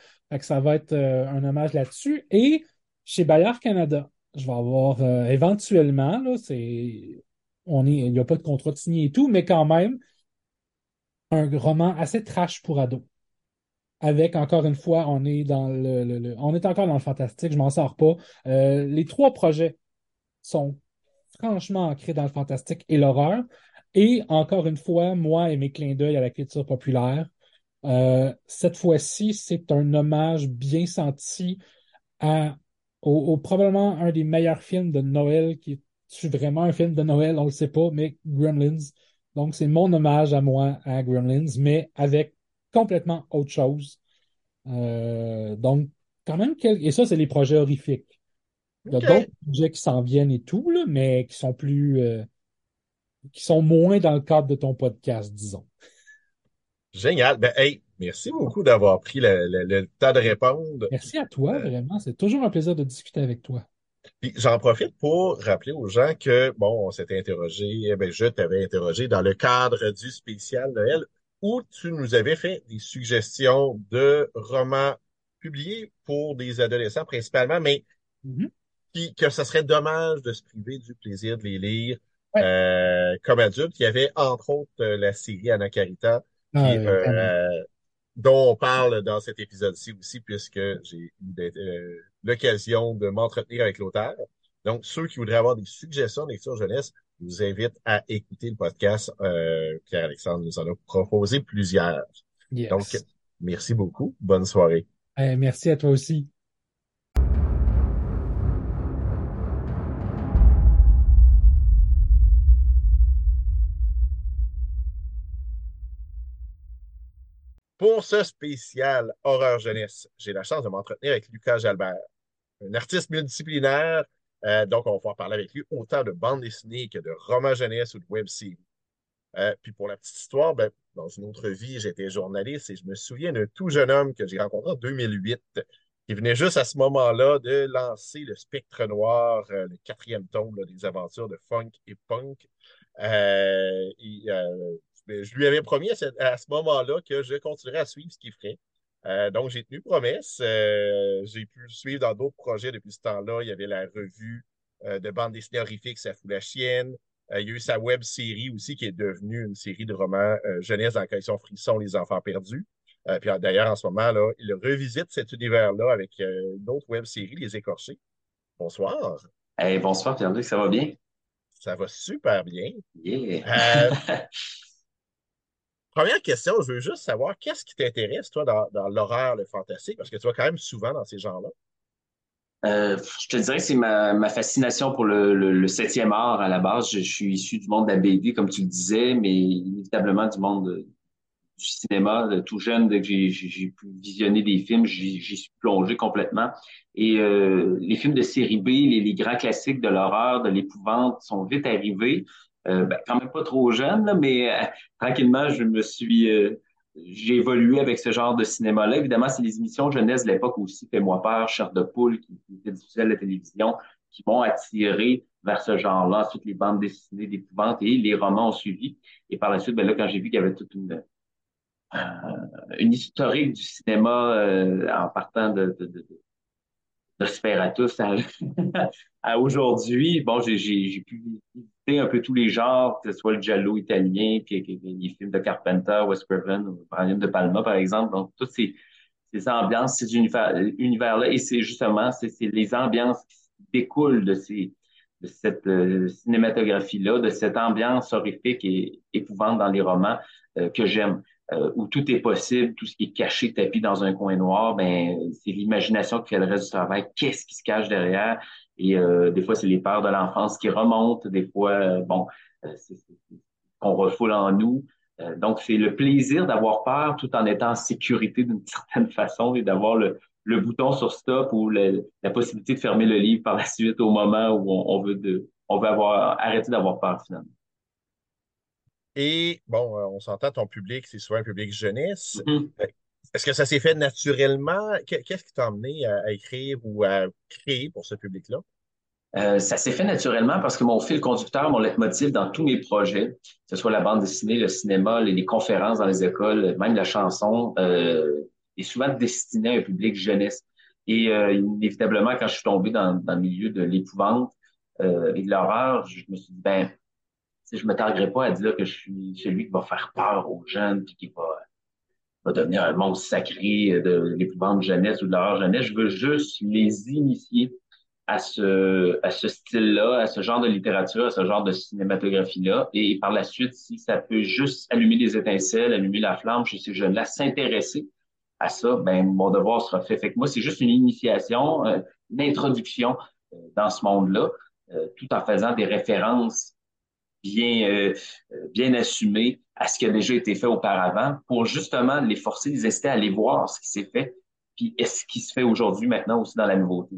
ça va être euh, un hommage là-dessus. Et chez Bayard Canada, je vais avoir euh, éventuellement, là, c'est. On il n'y a pas de contrat signé et tout, mais quand même, un roman assez trash pour ados. Avec, encore une fois, on est dans le, on est encore dans le fantastique, je m'en sors pas. Euh, les trois projets sont franchement ancrés dans le fantastique et l'horreur. Et encore une fois, moi et mes clins d'œil à la culture populaire, euh, cette fois-ci, c'est un hommage bien senti à, au, probablement un des meilleurs films de Noël qui est vraiment un film de Noël, on ne le sait pas, mais Gremlins. Donc, c'est mon hommage à moi à Gremlins, mais avec complètement autre chose. Euh, donc, quand même, et ça, c'est les projets horrifiques. Il y a d'autres projets qui s'en viennent et tout, là, mais qui sont plus, euh, qui sont moins dans le cadre de ton podcast, disons. Génial. Ben, hey, merci beaucoup d'avoir pris le, temps de répondre. Merci à toi, euh, vraiment. C'est toujours un plaisir de discuter avec toi. Puis j'en profite pour rappeler aux gens que, bon, on s'était interrogé, eh ben, je t'avais interrogé dans le cadre du spécial Noël où tu nous avais fait des suggestions de romans publiés pour des adolescents principalement, mais mm-hmm. que ce serait dommage de se priver du plaisir de les lire euh, comme adulte. Il y avait entre autres euh, la série Anna Carita, ah, euh, dont on parle dans cet épisode-ci aussi, puisque j'ai eu l'occasion de m'entretenir avec l'auteur. Donc, ceux qui voudraient avoir des suggestions de lecture jeunesse, je vous invite à écouter le podcast. Pierre-Alexandre nous en a proposé plusieurs. Donc, merci beaucoup. Bonne soirée. merci à toi aussi. Pour ce spécial horreur jeunesse, j'ai la chance de m'entretenir avec Lucas Jalbert, un artiste multidisciplinaire. Euh, donc, on va pouvoir parler avec lui autant de bande dessinée que de romans jeunesse ou de web. Euh, puis pour la petite histoire, ben, dans une autre vie, j'étais journaliste et je me souviens d'un tout jeune homme que j'ai rencontré en 2008 qui venait juste à ce moment-là de lancer le Spectre Noir, euh, le quatrième tome des aventures de funk et punk. Je lui avais promis à ce, moment-là que je continuerais à suivre ce qu'il ferait. Euh, donc, j'ai tenu promesse. Euh, j'ai pu le suivre dans d'autres projets depuis ce temps-là. Il y avait la revue euh, de bande dessinée horrifique, Ça fout la chienne. il y a eu sa web série aussi, qui est devenue une série de romans jeunesse dans la collection Frisson, Les Enfants Perdus. puis d'ailleurs, en ce moment, là, il revisite cet univers-là avec une autre web série, Les Écorchés. Bonsoir. Hey, bonsoir, Pierre-Luc, ça va bien? Ça va super bien. Yeah. Première question, je veux juste savoir, qu'est-ce qui t'intéresse, toi, dans, l'horreur, le fantastique? Parce que tu vas quand même souvent dans ces genres-là. Euh, je te dirais que c'est ma, fascination pour le, septième art à la base. Je, suis issu du monde de la BD, comme tu le disais, mais inévitablement du monde du cinéma. tout jeune, dès que j'ai pu visionner des films, j'y suis plongé complètement. Et euh, les films de série B, les grands classiques de l'horreur, de l'épouvante sont vite arrivés. Euh, ben, quand même pas trop jeune, mais euh, tranquillement, je me suis euh, j'ai évolué avec ce genre de cinéma-là. Évidemment, c'est les émissions jeunesse de l'époque aussi, Fais-moi peur, Chair de poule, qui, qui étaient à la télévision, qui m'ont attiré vers ce genre-là. Ensuite, les bandes dessinées d'épouvante et les romans ont suivi. Et par la suite, ben là, quand j'ai vu qu'il y avait toute une, euh, une historique du cinéma en partant de, de, de, à, à aujourd'hui, bon, j'ai pu visiter un peu tous les genres, que ce soit le giallo italien, les films de Carpenter, Wes Craven, ou Brian De Palma, par exemple. Donc, toutes ces, ces ambiances, ces univers-là, et c'est justement, les ambiances qui découlent de ces de cette euh, cinématographie-là, de cette ambiance horrifique et épouvante dans les romans euh, que j'aime, euh, où tout est possible, tout ce qui est caché, tapis dans un coin noir, ben c'est l'imagination qui fait le reste du travail. Qu'est-ce qui se cache derrière? Et des fois, c'est les peurs de l'enfance qui remontent. Des fois, bon, c'est qu'on refoule en nous. donc, c'est le plaisir d'avoir peur tout en étant en sécurité d'une certaine façon et d'avoir le, bouton sur stop ou la possibilité de fermer le livre par la suite au moment où on, veut de, on veut avoir arrêter d'avoir peur finalement. Et bon, euh, on s'entend, ton public, c'est souvent un public jeunesse. Mm-hmm. Euh, est-ce que ça s'est fait naturellement? Qu'est-ce qui t'a amené à, écrire ou à créer pour ce public-là? Euh, ça s'est fait naturellement parce que mon fil conducteur, mon leitmotiv dans tous mes projets, que ce soit la bande dessinée, le cinéma, les, conférences dans les écoles, même la chanson, euh, est souvent destiné à un public jeunesse. Et euh, inévitablement, quand je suis tombé dans, dans le milieu de l'épouvante et de l'horreur, je me suis dit, ben, je me targuerai pas à dire que je suis celui qui va faire peur aux jeunes puis qui va, va devenir un monstre sacré de l'épouvante jeunesse ou de l'horreur jeunesse. Je veux juste les initier à ce, à ce style-là, à ce genre de littérature, à ce genre de cinématographie-là. Et par la suite, si ça peut juste allumer des étincelles, allumer la flamme chez ces jeunes-là, s'intéresser à ça, ben, mon devoir sera fait. Fait que moi, c'est juste une initiation, euh, une introduction euh, dans ce monde-là, euh, tout en faisant des références bien, bien assumées à ce qui a déjà été fait auparavant pour justement les forcer, les inciter à aller voir ce qui s'est fait, puis ce qui se fait aujourd'hui maintenant aussi dans la nouveauté.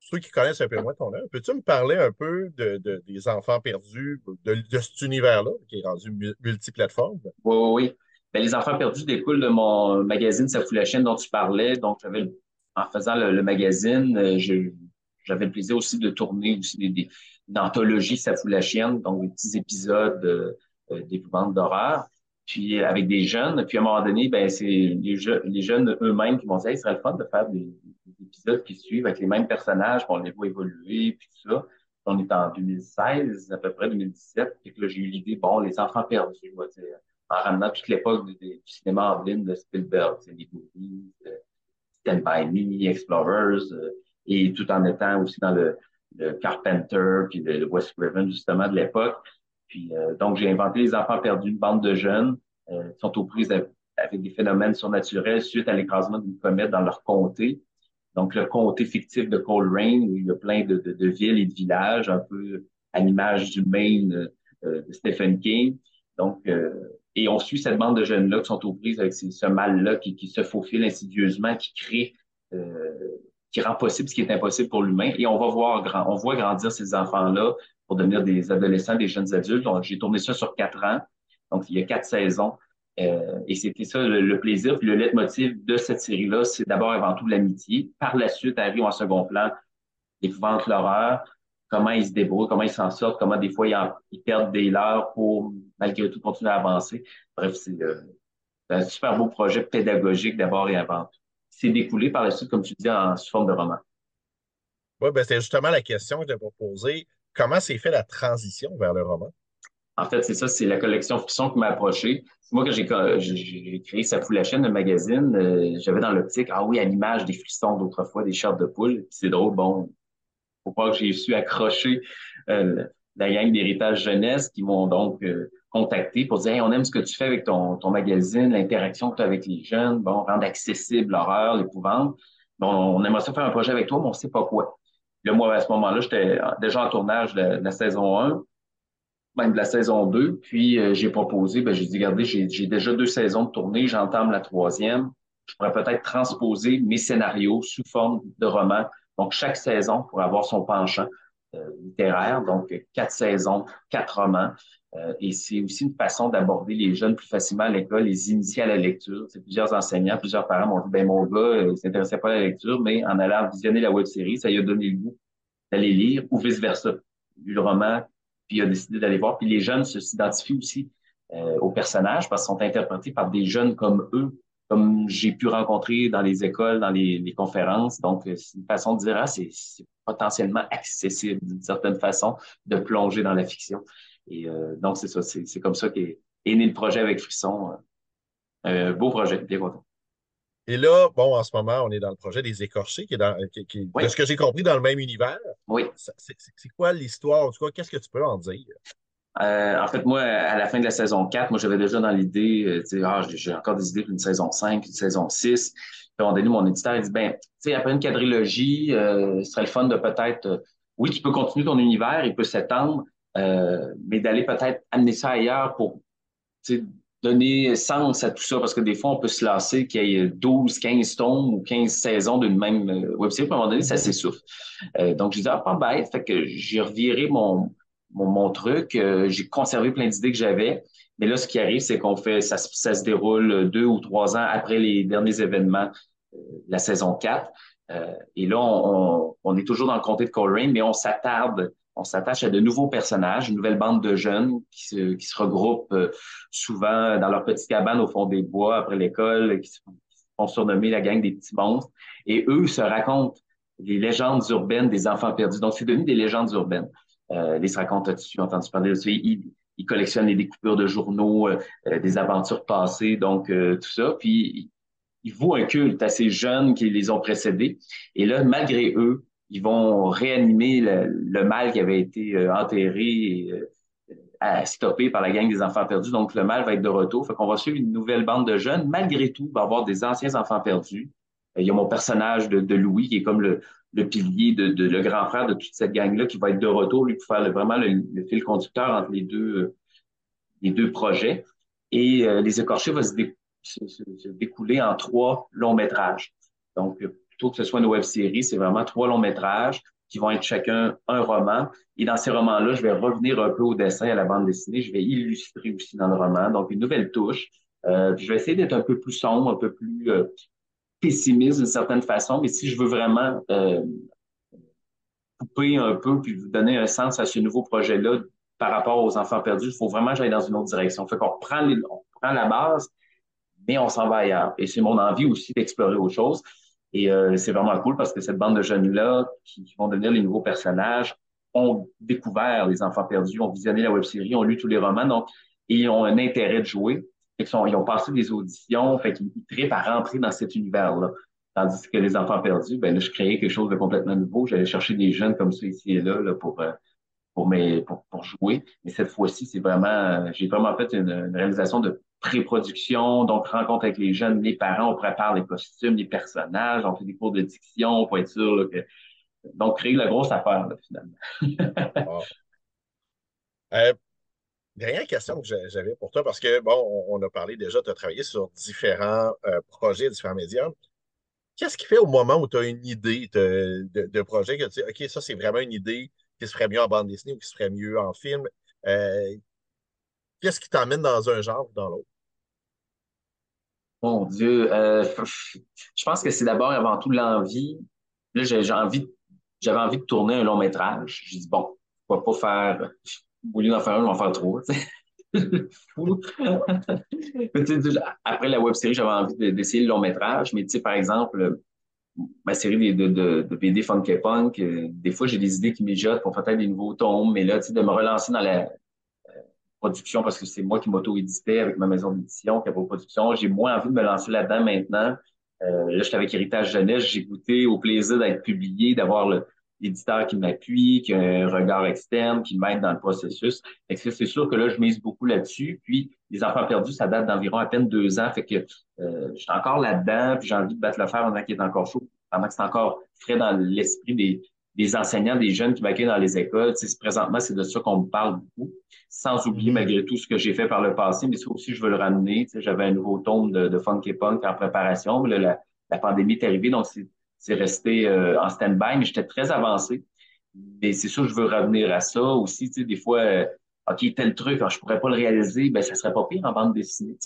ceux qui connaissent un peu moins ton œuvre, peux-tu me parler un peu de, des enfants perdus, de, de cet univers-là qui est rendu multiplateforme? Oui, oui, oui. Ben, les enfants perdus découlent de mon magazine Ça fout la chaîne dont tu parlais. Donc, j'avais, en faisant le, magazine, euh, j'avais le plaisir aussi de tourner aussi des, des, une anthologie Ça fout la chienne, donc des petits épisodes euh, euh d'épouvante d'horreur. Puis avec des jeunes, puis à un moment donné, ben c'est les, jeunes eux-mêmes qui m'ont dit, hey, ce serait le fun de faire des, épisodes qui suivent avec les mêmes personnages, on les voit évoluer, puis tout ça. On est en 2016, à peu près 2017, et que là, j'ai eu l'idée, bon, les enfants perdus, on va dire en ramenant toute l'époque du, cinéma en de Spielberg, les movies, euh, Stand By Me, Explorers, euh, et tout en étant aussi dans le, le Carpenter, puis le, West Craven, justement, de l'époque. Puis, euh, donc, j'ai inventé Les Enfants perdus, une bande de jeunes qui sont aux prises avec des phénomènes surnaturels suite à l'écrasement d'une comète dans leur comté. Donc, le comté fictif de Coleraine, où il y a plein de, de, de villes et de villages, un peu à l'image du Maine de Stephen King. Donc, et on suit cette bande de jeunes-là qui sont aux prises avec ce mal-là qui, qui, se faufile insidieusement, qui crée, euh, qui rend possible ce qui est impossible pour l'humain. Et on va voir grand, on voit grandir ces enfants-là pour devenir des adolescents, des jeunes adultes. J'ai tourné ça sur quatre ans, donc il y a quatre saisons. Euh, et c'était ça le, plaisir. Puis le leitmotiv de cette série-là, c'est d'abord avant tout l'amitié. Par la suite, arrive en second plan l'épouvante, l'horreur, comment ils se débrouillent, comment ils s'en sortent, comment des fois ils, perdent des leurs pour malgré tout continuer à avancer. Bref, c'est euh, un super beau projet pédagogique d'abord et avant tout. C'est découlé par la suite, comme tu dis, en sous forme de roman. Oui, ben, c'était justement la question que je t'ai posée. Comment s'est fait la transition vers le roman? En fait, c'est ça, c'est la collection Frisson qui m'a approché. Moi que j'ai créé Ça fout la chaîne, le magazine. Euh, j'avais dans l'optique, ah oui, à l'image des frissons d'autrefois, des chars de poule. C'est drôle, bon, faut pas que j'ai su accrocher euh, la gang d'héritage jeunesse qui m'ont donc euh, contacté pour dire on aime ce que tu fais avec ton, ton magazine, l'interaction que tu as avec les jeunes, bon, rendre accessible l'horreur, l'épouvante. Bon, on aimerait ça faire un projet avec toi, mais on sait pas quoi. Là, moi, à ce moment-là, j'étais déjà en tournage de, la saison 1, même de la saison 2. Puis euh, j'ai proposé, ben, j'ai dit, regardez, j'ai déjà deux saisons de tournée, j'entame la troisième. Je pourrais peut-être transposer mes scénarios sous forme de roman donc, chaque saison pour avoir son penchant euh, littéraire. Donc, quatre saisons, quatre romans. Euh, et c'est aussi une façon d'aborder les jeunes plus facilement à l'école, les initier à la lecture. C'est plusieurs enseignants, plusieurs parents m'ont dit, ben mon gars, euh, il s'intéressait pas à la lecture, mais en allant visionner la web série, ça lui a donné le goût d'aller lire ou vice versa. Il a lu le roman, puis il a décidé d'aller voir. Puis les jeunes s'identifient aussi euh, aux personnages parce qu'ils sont interprétés par des jeunes comme eux, comme j'ai pu rencontrer dans les écoles, dans les, les conférences. Donc, euh, c'est une façon de dire, ah, c'est potentiellement accessible d'une certaine façon de plonger dans la fiction. Et euh, donc, c'est ça, c'est comme ça qu'est est né le projet avec Frisson. Euh, beau projet, bien content. Et là, bon, en ce moment, on est dans le projet des écorchés, qui est, dans, qui, qui, de ce que j'ai compris, dans le même univers. Oui. C'est quoi l'histoire? En tout cas, qu'est-ce que tu peux en dire? Euh, en fait, moi, à la fin de la saison 4, moi, j'avais déjà dans l'idée, euh, tu sais, ah, j'ai encore des idées d'une saison 5, une saison 6. Puis, à un moment donné, mon éditeur, il dit, ben, tu sais, après une quadrilogie, euh, ce serait le fun de peut-être, euh, oui, tu peux continuer ton univers, il peut s'étendre, euh, mais d'aller peut-être amener ça ailleurs pour, donner sens à tout ça, parce que des fois, on peut se lasser qu'il y ait 12, 15 tomes ou 15 saisons d'une même web série. À un moment donné, ça s'essouffle. donc, je dis, ah, pas bête. Fait que j'ai reviré mon, mon, truc. Euh, j'ai conservé plein d'idées que j'avais. Mais là, ce qui arrive, c'est qu'on fait, ça, ça, se déroule deux ou trois ans après les derniers événements euh, la saison 4. Euh, et là, on, on, est toujours dans le comté de Coleraine, mais on s'attarde, on s'attache à de nouveaux personnages, une nouvelle bande de jeunes qui se, regroupent souvent dans leur petite cabane au fond des bois après l'école, qui se font surnommer la gang des petits monstres. Et eux se racontent les légendes urbaines des enfants perdus. Donc, c'est devenu des légendes urbaines. Euh, les se raconte tu as entendu parler de ça? Il, il collectionne les découpures de journaux, euh, euh, des aventures passées, donc euh, tout ça. Puis il voue un culte à ces jeunes qui les ont précédés. Et là, malgré eux, ils vont réanimer le, mal qui avait été enterré et stoppé par la gang des enfants perdus. Donc, le mal va être de retour. Fait qu'on va suivre une nouvelle bande de jeunes. Malgré tout, il va y avoir des anciens enfants perdus. Il y a mon personnage de, de Louis qui est comme le, le pilier, de, de, le grand frère de toute cette gang-là qui va être de retour, lui, pour faire vraiment le, fil conducteur entre les deux, euh, les deux projets. Et euh, Les Écorchés va se, se, découler en trois longs métrages. Donc, plutôt que ce soit une web série, c'est vraiment trois longs métrages qui vont être chacun un roman. Et dans ces romans-là, je vais revenir un peu au dessin, à la bande dessinée. Je vais illustrer aussi dans le roman. Donc, une nouvelle touche. Euh, je vais essayer d'être un peu plus sombre, un peu plus euh, pessimiste d'une certaine façon, mais si je veux vraiment euh, couper un peu puis donner un sens à ce nouveau projet-là par rapport aux enfants perdus, il faut vraiment que j'aille dans une autre direction. Fait qu'on on prend la base, mais on s'en va ailleurs. Et c'est mon envie aussi d'explorer autre chose. Et euh, c'est vraiment cool parce que cette bande de jeunes-là qui, vont devenir les nouveaux personnages ont découvert les enfants perdus, ont visionné la web-série, ont lu tous les romans, donc, et ils ont un intérêt de jouer ils ont passé des auditions, fait qu'ils trippent à rentrer dans cet univers-là. Tandis que les enfants perdus, ben là, je créais quelque chose de complètement nouveau. J'allais chercher des jeunes comme ça ici et là, là pour, euh, pour, mes, pour, pour, jouer. Mais cette fois-ci, c'est vraiment, j'ai vraiment fait une réalisation de pré-production, donc rencontre avec les jeunes, les parents, on prépare les costumes, les personnages, on fait des cours de diction pour être sûr que. Donc, créer la grosse affaire, là, finalement. wow. euh, Dernière question que j'avais pour toi, parce que, bon, on, a parlé déjà, tu as travaillé sur différents euh, projets, différents médias. Qu'est-ce qui fait au moment où tu as une idée de, de, de, projet que tu dis, OK, ça, c'est vraiment une idée qui se ferait mieux en bande dessinée ou qui se ferait mieux en film? Euh, Qu'est-ce qui t'emmène dans un genre ou dans l'autre? Mon Dieu, euh, je pense que c'est d'abord avant tout l'envie. Là, envie, j'avais envie de tourner un long métrage. J'ai dit, bon, pourquoi pas faire au lieu d'en faire un, on va en faire trois. après la web série, j'avais envie d'essayer le long métrage, mais par exemple, ma série de, de, de BD Funky Punk, euh, des fois j'ai des idées qui mijotent pour faire des nouveaux tomes, mais là, tu sais, de me relancer dans la production parce que c'est moi qui m'auto-éditais avec ma maison d'édition, qui a production, j'ai moins envie de me lancer là-dedans maintenant. Euh, là, j'étais avec Héritage Jeunesse, j'ai goûté au plaisir d'être publié, d'avoir l'éditeur qui m'appuie, qui a un regard externe, qui m'aide dans le processus. C'est sûr que là, je mise beaucoup là-dessus. Puis, les enfants perdus, ça date d'environ à peine deux ans. Fait que euh, je suis encore là-dedans, puis j'ai envie de battre le fer pendant qu'il est encore chaud, pendant que c'est encore frais dans l'esprit des, des enseignants, des jeunes qui m'accueillent dans les écoles. Tu sais, présentement, c'est de ça qu'on me parle beaucoup, sans oublier malgré tout ce que j'ai fait par le passé, mais ça aussi, je veux le ramener. Tu sais, j'avais un nouveau tome de, de Funky Punk en préparation, mais là, la, la pandémie est arrivée, donc c'est c'est resté euh, en stand-by, mais j'étais très avancé. Mais c'est sûr, je veux revenir à ça aussi. Tu sais, des fois, euh, OK, tel truc, je pourrais pas le réaliser, ben ça serait pas pire en bande dessinée.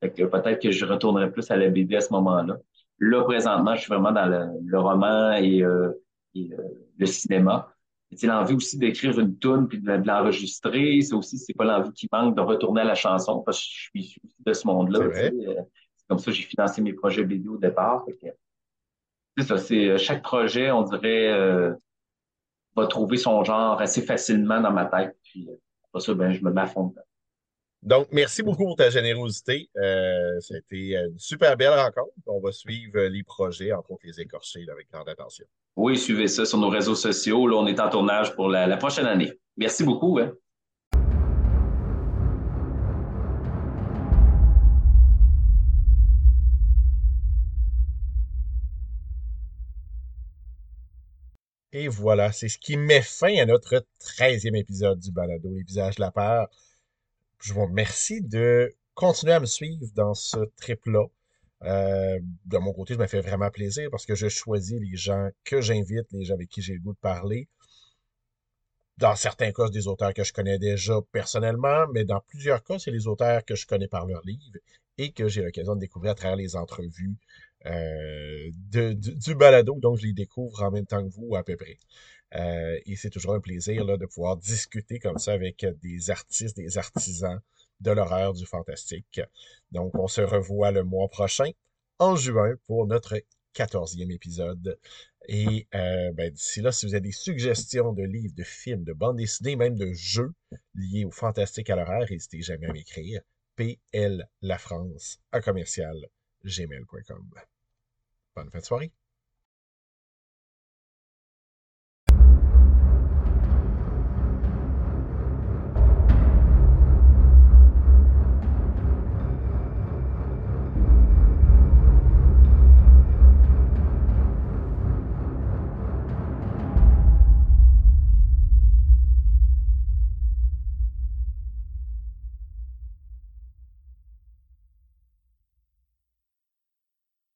Fait que peut-être que je retournerai plus à la BD à ce moment-là. Là, présentement, je suis vraiment dans le, roman et, euh, euh, le cinéma. C'est l'envie aussi d'écrire une tune puis de, l'enregistrer. C'est aussi, c'est pas l'envie qui manque de retourner à la chanson parce que je suis issu de ce monde-là. C'est comme ça que j'ai financé mes projets BD au départ. C'est ça, c'est euh, chaque projet, on dirait, euh, va trouver son genre assez facilement dans ma tête. Puis euh, pour ça, ben, je me mets à fond dedans. Donc, merci beaucoup pour ta générosité. Euh, ça a été une super belle rencontre. On va suivre les projets, entre autres les écorchés, avec grande attention. Oui, suivez ça sur nos réseaux sociaux. Là, on est en tournage pour la, prochaine année. Merci beaucoup. Hein. Et voilà, c'est ce qui met fin à notre 13e épisode du balado Les visages de la peur. Je vous remercie de continuer à me suivre dans ce trip-là. Euh, de mon côté, je me fais vraiment plaisir parce que je choisis les gens que j'invite, les gens avec qui j'ai le goût de parler. Dans certains cas, c'est des auteurs que je connais déjà personnellement, mais dans plusieurs cas, c'est les auteurs que je connais par leurs livres et que j'ai l'occasion de découvrir à travers les entrevues euh, du, balado, donc je les découvre en même temps que vous à peu près. Euh, et c'est toujours un plaisir de pouvoir discuter comme ça avec des artistes, des artisans de l'horreur du fantastique. Donc on se revoit le mois prochain, en juin, pour notre 14e épisode. Et euh, ben, d'ici là, si vous avez des suggestions de livres, de films, de bandes dessinées, même de jeux liés au fantastique à l'horreur, n'hésitez jamais à m'écrire. PL La France à commercial gmail.com. Bonne fin de soirée.